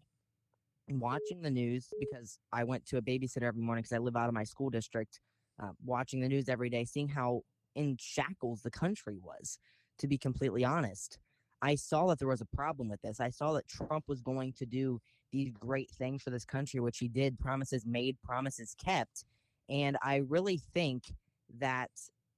Speaker 4: watching the news because I went to a babysitter every morning because I live out of my school district, uh, watching the news every day, seeing how in shackles the country was, to be completely honest. I saw that there was a problem with this. I saw that Trump was going to do these great things for this country, which he did, promises made, promises kept. And I really think that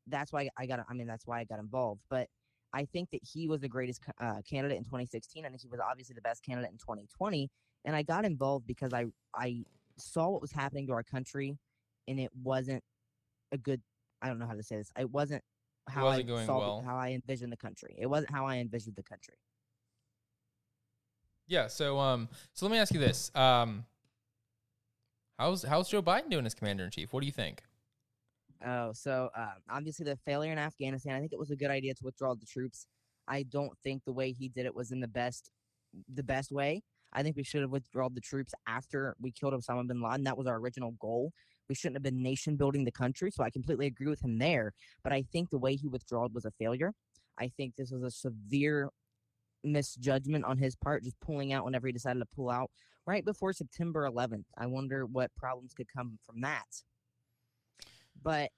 Speaker 4: that's why I got, I mean, that's why I got involved. But I think that he was the greatest uh, candidate in 2016. I think he was obviously the best candidate in 2020 and I got involved because I I saw what was happening to our country, and it wasn't a good. I don't know how to say this. It wasn't how
Speaker 1: wasn't
Speaker 4: I saw
Speaker 1: well.
Speaker 4: how I envisioned the country. It wasn't how I envisioned the country.
Speaker 1: Yeah. So um. So let me ask you this. Um. How's how's Joe Biden doing as commander in chief? What do you think?
Speaker 4: Oh, so uh, obviously the failure in Afghanistan. I think it was a good idea to withdraw the troops. I don't think the way he did it was in the best the best way. I think we should have withdrawn the troops after we killed Osama bin Laden. That was our original goal. We shouldn't have been nation building the country. So I completely agree with him there. But I think the way he withdrew was a failure. I think this was a severe misjudgment on his part, just pulling out whenever he decided to pull out right before September 11th. I wonder what problems could come from that. But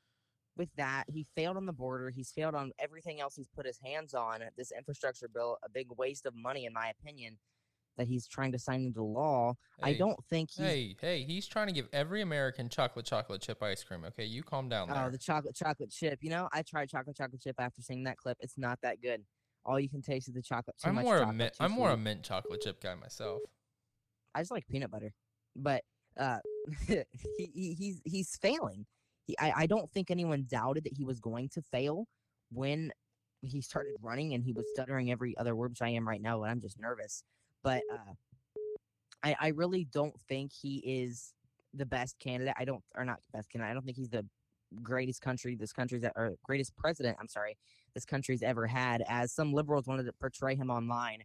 Speaker 4: with that, he failed on the border. He's failed on everything else he's put his hands on. Uh, this infrastructure bill, a big waste of money, in my opinion that he's trying to sign into law. I don't think he's
Speaker 1: Hey, hey, he's trying to give every American chocolate chocolate chip ice cream. Okay, you calm down oh, there.
Speaker 4: oh the chocolate chocolate chip. You know, I tried chocolate chocolate chip after seeing that clip. It's not that good. All you can taste is the chocolate. Too
Speaker 1: I'm
Speaker 4: much
Speaker 1: more a mint. I'm more a mint chocolate chip guy myself.
Speaker 4: I just like peanut butter, but uh, he, he he's he's failing. He, I I don't think anyone doubted that he was going to fail when he started running and he was stuttering every other word, which I am right now, and I'm just nervous. But uh, I I really don't think he is the best candidate. I don't or not best candidate. I don't think he's the greatest country this country's e- or greatest president. I'm sorry, this country's ever had. As some liberals wanted to portray him online.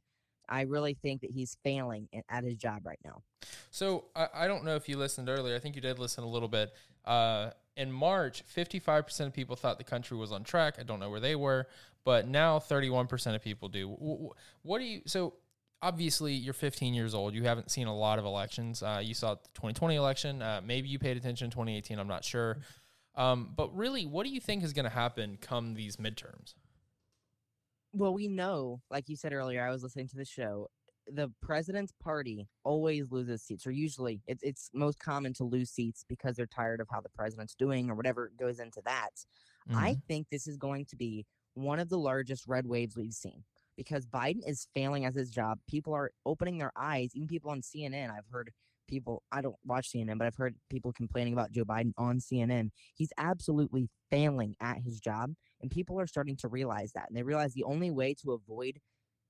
Speaker 4: I really think that he's failing at his job right now.
Speaker 1: So I, I don't know if you listened earlier. I think you did listen a little bit. Uh, in March, 55% of people thought the country was on track. I don't know where they were, but now 31% of people do. Wh- wh- What do you? So obviously, you're 15 years old. You haven't seen a lot of elections. Uh, you saw the 2020 election. Uh, maybe you paid attention in 2018. I'm not sure. Um, but really, what do you think is going to happen come these midterms?
Speaker 4: Well, we know, like you said earlier, I was listening to the show. The president's party always loses seats, or usually it's it's most common to lose seats because they're tired of how the president's doing, or whatever goes into that. I mm-hmm. think this is going to be one of the largest red waves we've seen because Biden is failing as his job. People are opening their eyes. Even people on CNN, I've heard people. I don't watch CNN, but I've heard people complaining about Joe Biden on CNN. He's absolutely failing at his job, and people are starting to realize that. And they realize the only way to avoid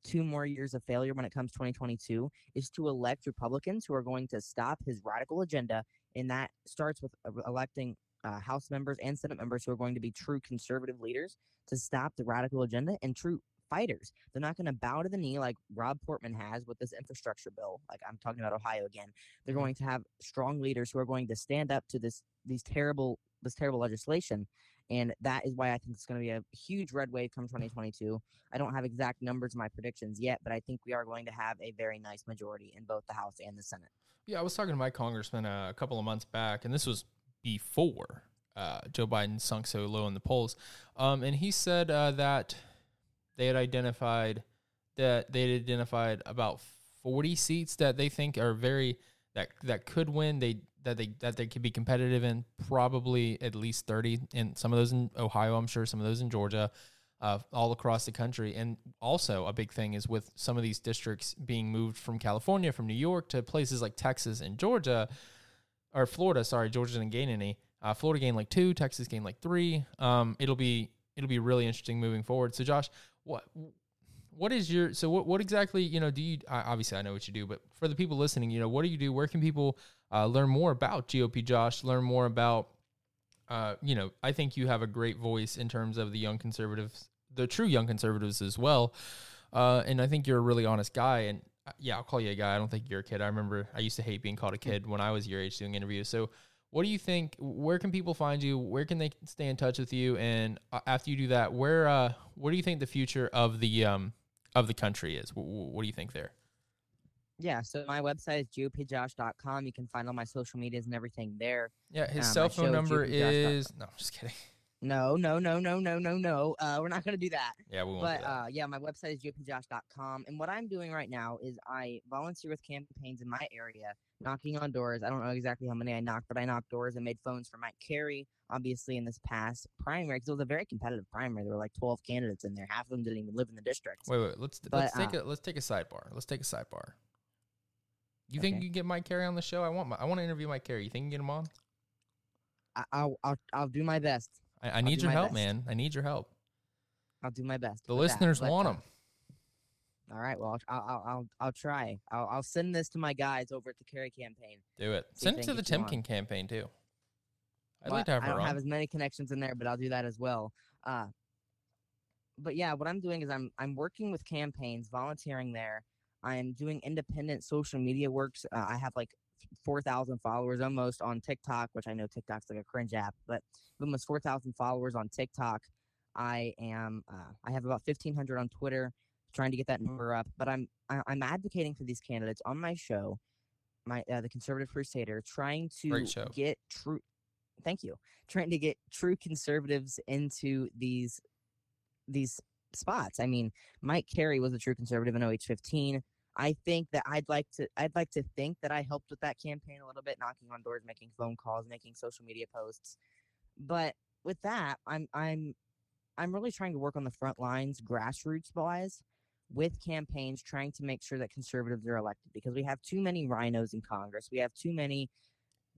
Speaker 4: two more years of failure when it comes 2022 is to elect Republicans who are going to stop his radical agenda. And that starts with uh, electing uh, House members and Senate members who are going to be true conservative leaders to stop the radical agenda and true fighters. They're not going to bow to the knee like Rob Portman has with this infrastructure bill. Like I'm talking about Ohio again. They're going to have strong leaders who are going to stand up to this these terrible this terrible legislation. And that is why I think it's going to be a huge red wave come 2022. I don't have exact numbers in my predictions yet, but I think we are going to have a very nice majority in both the House and the Senate.
Speaker 1: Yeah, I was talking to my congressman uh, a couple of months back, and this was before uh, Joe Biden sunk so low in the polls. Um, and he said uh, that they had identified that they had identified about forty seats that they think are very that that could win. They that they that they could be competitive in. Probably at least thirty, and some of those in Ohio, I'm sure. Some of those in Georgia. Uh, all across the country. And also, a big thing is with some of these districts being moved from California, from New York to places like Texas and Georgia, or Florida. Sorry, Georgia didn't gain any. Uh, Florida gained like two. Texas gained like three. Um, it'll be it'll be really interesting moving forward. So, Josh, what what is your so what what exactly you know do you obviously I know what you do, but for the people listening, you know, what do you do? Where can people uh, learn more about GOP Josh? Learn more about uh, you know, I think you have a great voice in terms of the young conservatives, the true young conservatives as well. Uh, and I think you're a really honest guy. And uh, yeah, I'll call you a guy. I don't think you're a kid. I remember I used to hate being called a kid when I was your age doing interviews. So, what do you think? Where can people find you? Where can they stay in touch with you? And uh, after you do that, where uh, what do you think the future of the um of the country is? What, what do you think there?
Speaker 4: Yeah, so my website is gopjosh.com. You can find all my social medias and everything there.
Speaker 1: Yeah, his
Speaker 4: Um,
Speaker 1: cell phone number is no, I'm just kidding.
Speaker 4: No, no, no, no, no, no, no. Uh, we're not gonna do that.
Speaker 1: Yeah, we won't.
Speaker 4: But uh, yeah, my website is gopjosh.com. And what I'm doing right now is I volunteer with campaigns in my area, knocking on doors. I don't know exactly how many I knocked, but I knocked doors and made phones for Mike Carey, obviously, in this past primary, because it was a very competitive primary. There were like 12 candidates in there. Half of them didn't even live in the district.
Speaker 1: Wait, wait. Let's
Speaker 4: But,
Speaker 1: let's take
Speaker 4: uh,
Speaker 1: a let's take a sidebar. Let's take a sidebar. You think you can get Mike Carey on the show? I want my, I want to interview Mike Carey. You think you can get him on?
Speaker 4: I, I'll, I'll, I'll do my best.
Speaker 1: I, I need your help,
Speaker 4: best.
Speaker 1: man. I need your help.
Speaker 4: I'll do my best.
Speaker 1: The
Speaker 4: that,
Speaker 1: listeners want
Speaker 4: uh,
Speaker 1: him.
Speaker 4: All right. Well, I'll, I'll, I'll, I'll try. I'll, I'll send this to my guys over at the Carey campaign.
Speaker 1: Do it. Send it to the
Speaker 4: get you on.
Speaker 1: Timken campaign too. I'd like to have
Speaker 4: I don't
Speaker 1: on.
Speaker 4: have as many connections in there, but I'll do that as well. Uh, but yeah, what I'm doing is I'm I'm working with campaigns, volunteering there. I'm doing independent social media works. Uh, I have like four thousand followers almost on TikTok, which I know TikTok's like a cringe app, but almost four thousand followers on TikTok. I am uh, I have about fifteen hundred on Twitter, trying to get that number up. But I'm I, I'm advocating for these candidates on my show, my uh, the Conservative Crusader, trying to get true. Thank you. Trying to get true conservatives into these these spots. I mean, Mike Carey was a true conservative in OH15. I think that I'd like to I'd like to think that I helped with that campaign a little bit, knocking on doors, making phone calls, making social media posts. But with that, I'm I'm I'm really trying to work on the front lines, grassroots wise, with campaigns, trying to make sure that conservatives are elected because we have too many rhinos in Congress. We have too many,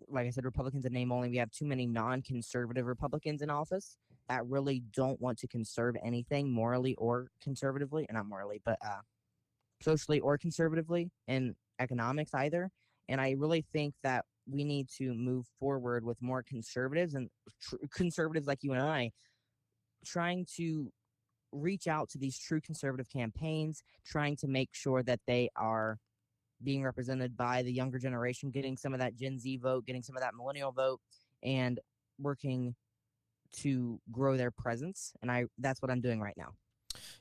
Speaker 4: like I said, Republicans in name only. We have too many non-conservative Republicans in office that really don't want to conserve anything morally or conservatively, or not morally, but uh, socially or conservatively in economics either. And I really think that we need to move forward with more conservatives and tr- conservatives like you and I trying to reach out to these true conservative campaigns, trying to make sure that they are being represented by the younger generation, getting some of that Gen Z vote, getting some of that millennial vote, and working to grow their presence. And I that's what I'm doing right now.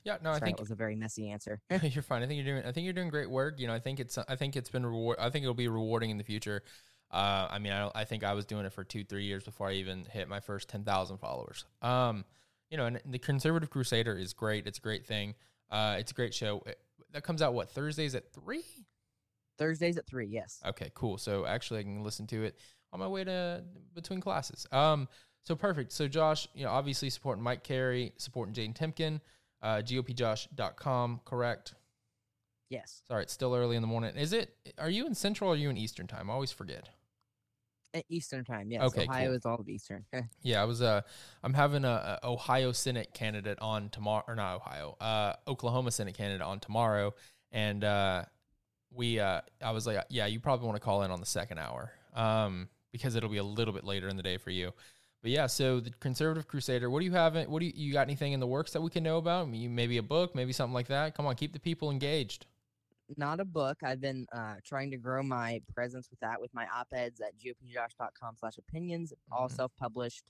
Speaker 1: Yeah, no, I think
Speaker 4: that was a very messy answer.
Speaker 1: you're fine. I think you're doing. I think you're doing great work. You know, I think it's. I think it's been reward. I think it'll be rewarding in the future. Uh, I mean, I, I think I was doing it for two, three years before I even hit my first ten thousand followers. Um, you know, and the Conservative Crusader is great. It's a great thing. Uh, it's a great show. It- that comes out what Thursdays at three.
Speaker 4: Thursdays at three, yes.
Speaker 1: Okay, cool. So actually, I can listen to it on my way to between classes. Um, so perfect. So Josh, you know, obviously supporting Mike Carey, supporting Jane Timken, uh, gopjosh.com, correct?
Speaker 4: Yes.
Speaker 1: Sorry, it's still early in the morning. Is it? Are you in Central or are you in Eastern time? I always forget.
Speaker 4: At Eastern time, yes.
Speaker 1: Okay,
Speaker 4: Ohio
Speaker 1: cool.
Speaker 4: is all of Eastern.
Speaker 1: Yeah, I was. Uh, I'm having a, a Ohio Senate candidate on tomorrow, or not Ohio, uh, Oklahoma Senate candidate on tomorrow, and uh, we. Uh, I was like, yeah, you probably want to call in on the second hour, um, because it'll be a little bit later in the day for you. But yeah, so the Conservative Crusader. What do you have? What do you, you got? Anything in the works that we can know about? Maybe a book, maybe something like that. Come on, keep the people engaged.
Speaker 4: Not a book. I've been uh, trying to grow my presence with that with my op-eds at gopjosh.com slash opinions, all
Speaker 1: Mhm.
Speaker 4: self-published,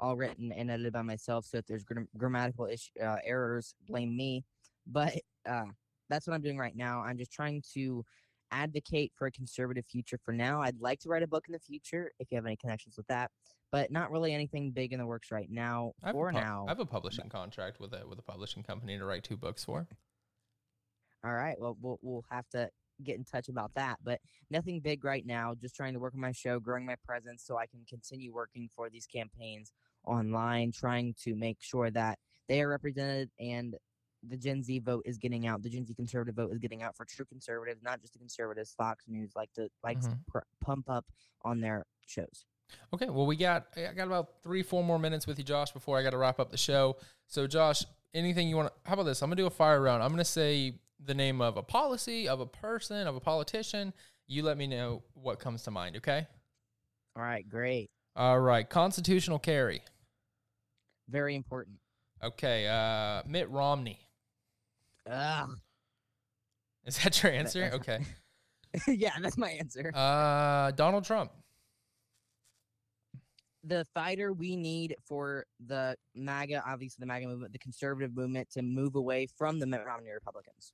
Speaker 4: all written and edited by myself. So if there's gram- grammatical uh, errors, blame me. But uh, that's what I'm doing right now. I'm just trying to advocate for a conservative future for now. I'd like to write a book in the future if you have any connections with that, but not really anything big in the works right now.
Speaker 1: I
Speaker 4: For
Speaker 1: pu-
Speaker 4: now,
Speaker 1: I have a publishing contract with a with a publishing company to write two books for.
Speaker 4: All right. Well, we'll we'll have to get in touch about that, but nothing big right now. Just trying to work on my show, growing my presence, so I can continue working for these campaigns online, trying to make sure that they are represented and the Gen Z vote is getting out. The Gen Z conservative vote is getting out for true conservatives, not just the conservatives. Fox News like to likes
Speaker 1: Mhm.
Speaker 4: to pr- pump up on their shows.
Speaker 1: Okay, well, we got I got about three, four more minutes with you, Josh, before I got to wrap up the show. So, Josh, anything you want to, how about this? I'm going to do a fire round. I'm going to say the name of a policy, of a person, of a politician. You let me know what comes to mind, okay?
Speaker 4: All right, great.
Speaker 1: All right. Constitutional carry.
Speaker 4: Very important.
Speaker 1: Okay. Uh, Mitt Romney.
Speaker 4: Ugh.
Speaker 1: Is that your answer? Okay.
Speaker 4: yeah, that's my answer.
Speaker 1: Uh, Donald Trump.
Speaker 4: the fighter we need for the MAGA, obviously the MAGA movement, the conservative movement, to move away from the Mitt Romney Republicans.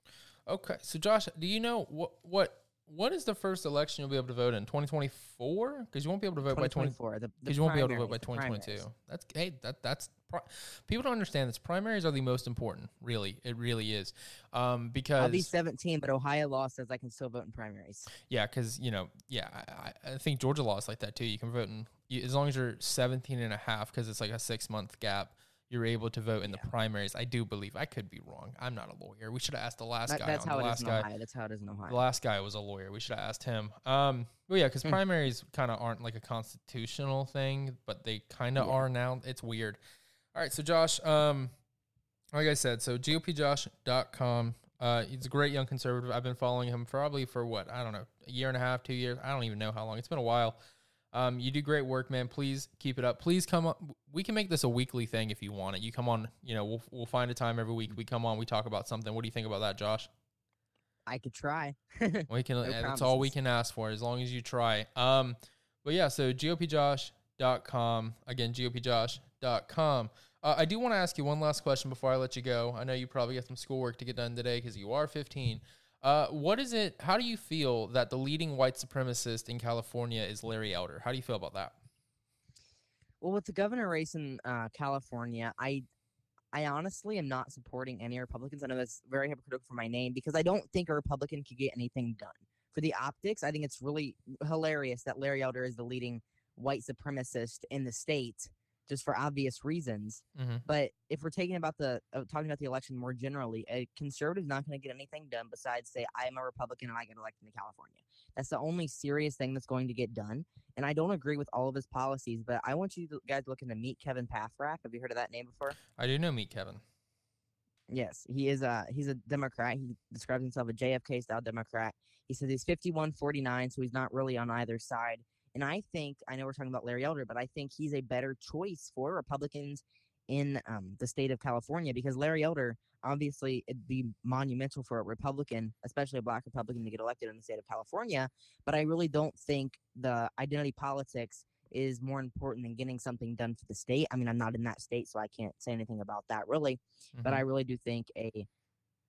Speaker 1: Okay. So, Josh, do you know what what what is the first election you'll be able to vote in? 2024? Because you won't be able to vote by 20.
Speaker 4: 2024. The, the
Speaker 1: Because you won't be able to vote by 2022.
Speaker 4: primaries.
Speaker 1: That's hey, that that's pri- people don't understand this. Primaries are the most important. Really, it really is. Um, because
Speaker 4: I'll be 17, but Ohio law says I can still vote in primaries.
Speaker 1: yeah, because you know, yeah, I, I- think Georgia law is like that too. You can vote in you, as long as you're 17 and a half, because it's like a six month gap. You're able to vote in the primaries. I do believe. I could be wrong. I'm not a lawyer. We should have asked the last
Speaker 4: That-
Speaker 1: guy.
Speaker 4: that's
Speaker 1: on.
Speaker 4: how
Speaker 1: the
Speaker 4: it is
Speaker 1: last
Speaker 4: in
Speaker 1: guy.
Speaker 4: Ohio. That's how it is in Ohio.
Speaker 1: The last guy was a lawyer. We should have asked him. Um, well, yeah, because
Speaker 4: Hmm.
Speaker 1: primaries kind of aren't like a constitutional thing, but they kind of
Speaker 4: Yeah.
Speaker 1: are now. It's weird. All right, so Josh, um, like I said, so gopjosh.com. Uh, he's a great young conservative. I've been following him probably for what I don't know, a year and a half, two years. I don't even know how long. It's been a while. Um, you do great work, man. Please keep it up. Please come on. We can make this a weekly thing if you want it. You come on. You know, we'll we'll find a time every week. We come on. We talk about something. What do you think about that, Josh?
Speaker 4: I could try.
Speaker 1: We can.
Speaker 4: No
Speaker 1: that's all we can ask for, as long as you try. Um, but yeah, so gopjosh.com again, gopjosh.com. Uh, I do want to ask you one last question before I let you go. I know you probably got some schoolwork to get done today because you are 15. Uh, what is it? How do you feel that the leading white supremacist in California is Larry Elder? How do you feel about that?
Speaker 4: Well, with the governor race in uh, California, I I honestly am not supporting any Republicans. I know that's very hypocritical for my name because I don't think a Republican could get anything done. For the optics, I think it's really hilarious that Larry Elder is the leading white supremacist in the state, just for obvious reasons.
Speaker 1: Mm-hmm.
Speaker 4: But if we're taking about the uh, talking about the election more generally, a conservative's not going to get anything done besides say I am a Republican and I get elected in California. That's the only serious thing that's going to get done. And I don't agree with all of his policies, but I want you to- guys looking to meet Kevin Paffrath. Have you heard of that name before?
Speaker 1: I do know meet Kevin.
Speaker 4: Yes, he is a he's a Democrat. He describes himself a JFK style Democrat. He says he's 51-49, so he's not really on either side. And I think I know we're talking about Larry Elder, but I think he's a better choice for Republicans in um, the state of California because Larry Elder, obviously, it'd be monumental for a Republican, especially a black Republican, to get elected in the state of California. But I really don't think the identity politics is more important than getting something done for the state. I mean, I'm not in that state, so I can't say anything about that really. But I really do think a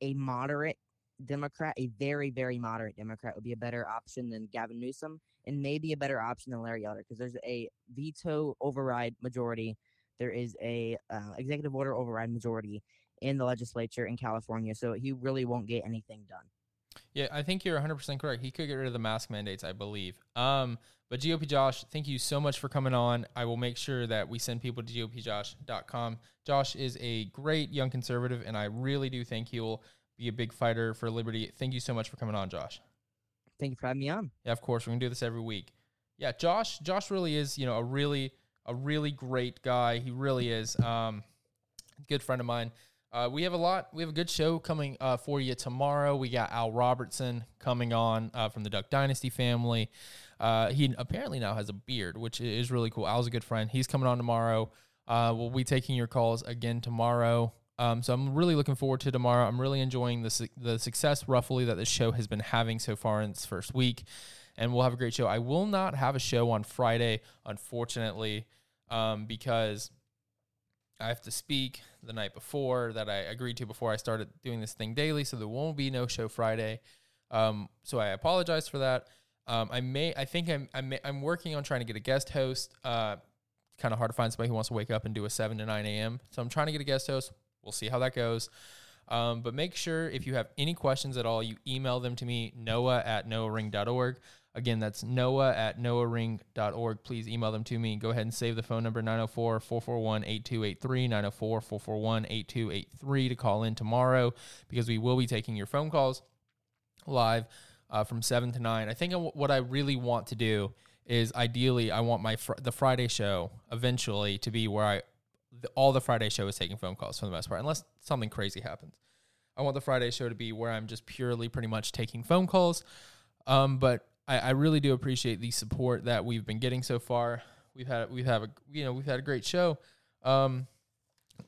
Speaker 4: a moderate Democrat, a very very moderate Democrat, would be a better option than Gavin Newsom, and maybe a better option than Larry Elder because there's a veto override majority. There is a uh, executive order override majority in the legislature in California, so he really won't get anything done.
Speaker 1: Yeah, I think you're 100% correct. He could get rid of the mask mandates, I believe. Um, but GOP Josh, thank you so much for coming on. I will make sure that we send people to GOPJosh.com. Josh is a great young conservative, and I really do think he'll be a big fighter for liberty. Thank you so much for coming on, Josh.
Speaker 4: Thank you for having me on.
Speaker 1: Yeah, of course. We're gonna do this every week. Yeah, Josh. Josh really is, you know, a really, a really great guy. He really is. Um, good friend of mine. Uh, we have a lot. We have a good show coming uh, for you tomorrow. We got Al Robertson coming on uh, from the Duck Dynasty family. Uh, he apparently now has a beard, which is really cool. Al's a good friend. He's coming on tomorrow. Uh, we'll be taking your calls again tomorrow. Um, so I'm really looking forward to tomorrow. I'm really enjoying the su- the success roughly that the show has been having so far in its first week, and we'll have a great show. I will not have a show on Friday, unfortunately, um, because I have to speak the night before that I agreed to before I started doing this thing daily. So there won't be no show Friday. Um, so I apologize for that. Um, I may, I think I'm, I'm, I'm working on trying to get a guest host. Uh, kind of hard to find somebody who wants to wake up and do a 7 to 9 a.m. So I'm trying to get a guest host. We'll see how that goes. Um, but make sure if you have any questions at all, you email them to me, noah at noahring.org. Again, that's noah at noahring.org. Please email them to me. Go ahead and save the phone number 904 441 8283, 904 441 8283 to call in tomorrow because we will be taking your phone calls live uh, from 7 to 9. I think what I really want to do is ideally I want my fr- the Friday show eventually to be where I the, all the Friday show is taking phone calls for the most part, unless something crazy happens. I want the Friday show to be where I'm just purely pretty much taking phone calls. Um, but I, I really do appreciate the support that we've been getting so far. We've had we've had a you know we've had a great show. Um,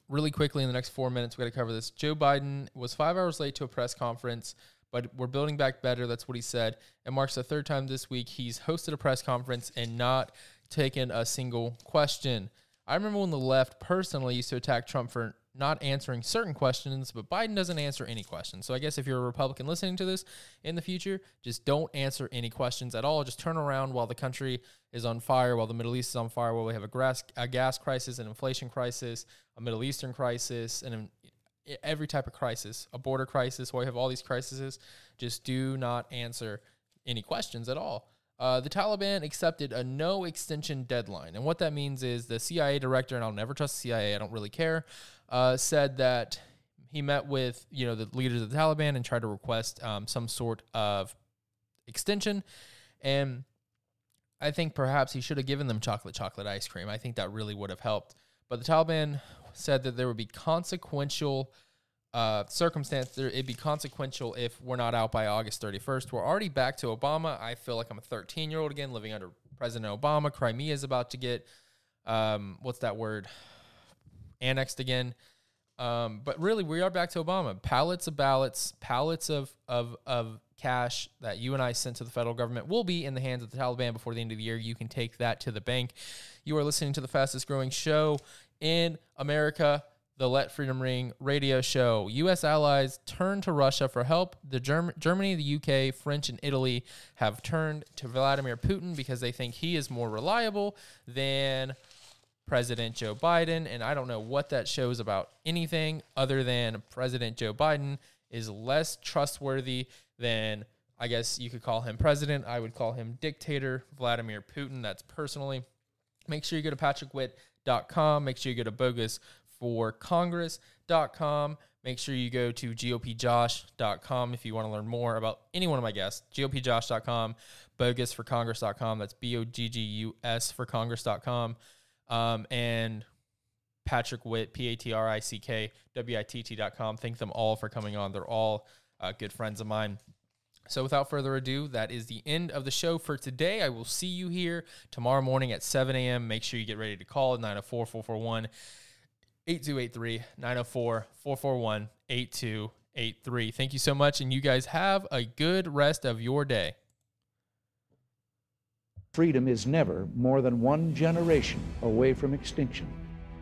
Speaker 1: really quickly in the next four minutes, we got to cover this. Joe Biden was five hours late to a press conference, but we're building back better. That's what he said. It marks the third time this week he's hosted a press conference and not taken a single question. I remember when the left personally used to attack Trump for not answering certain questions, but Biden doesn't answer any questions. So I guess if you're a Republican listening to this in the future, just don't answer any questions at all. Just turn around while the country is on fire, while the Middle East is on fire, while we have a gas, a gas crisis, an inflation crisis, a Middle Eastern crisis, and every type of crisis, a border crisis, while we have all these crises. Just do not answer any questions at all. Uh, the Taliban accepted a no extension deadline. And what that means is the CIA director, and I'll never trust the CIA, I don't really care, uh, said that he met with you know the leaders of the Taliban and tried to request um, some sort of extension. And I think perhaps he should have given them chocolate chocolate ice cream. I think that really would have helped. But the Taliban said that there would be consequential uh, circumstance, there, it'd be consequential if we're not out by August 31st. We're already back to Obama. I feel like I'm a 13 year old again, living under President Obama. Crimea is about to get, um, what's that word? Annexed again. Um, but really, we are back to Obama. Pallets of ballots, pallets of, of, of cash that you and I sent to the federal government will be in the hands of the Taliban before the end of the year. You can take that to the bank. You are listening to the fastest growing show in America the Let Freedom Ring radio show. U.S. allies turn to Russia for help. The Germ- Germany, the U.K., French, and Italy have turned to Vladimir Putin because they think he is more reliable than President Joe Biden. And I don't know what that shows about anything other than President Joe Biden is less trustworthy than, I guess you could call him president. I would call him dictator Vladimir Putin. That's personally. Make sure you go to patrickwitt.com. Make sure you go to Boggus for Congress.com. Make sure you go to gopjosh.com if you want to learn more about any one of my guests. gopjosh.com, Boggus for Congress.com. That's B O G G U S for Congress.com. Um, and Patrick Witt, P A T R I C K W I T T.com. Thank them all for coming on. They're all uh, good friends of mine. So, without further ado, that is the end of the show for today. I will see you here tomorrow morning at 7 a.m. Make sure you get ready to call 904 441 8283 904 441 8283. Thank you so much, and you guys have a good rest of your day.
Speaker 5: Freedom is never more than one generation away from extinction.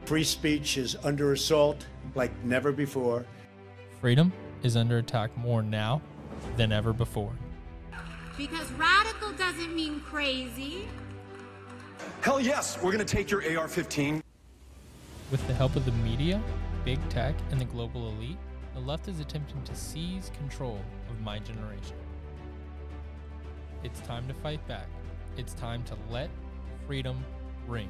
Speaker 6: Free speech is under assault like never before.
Speaker 1: Freedom is under attack more now than ever before.
Speaker 7: Because radical doesn't mean crazy.
Speaker 8: Hell yes, we're going to take your AR 15.
Speaker 1: With the help of the media, big tech, and the global elite, the left is attempting to seize control of my generation. It's time to fight back. It's time to let freedom ring.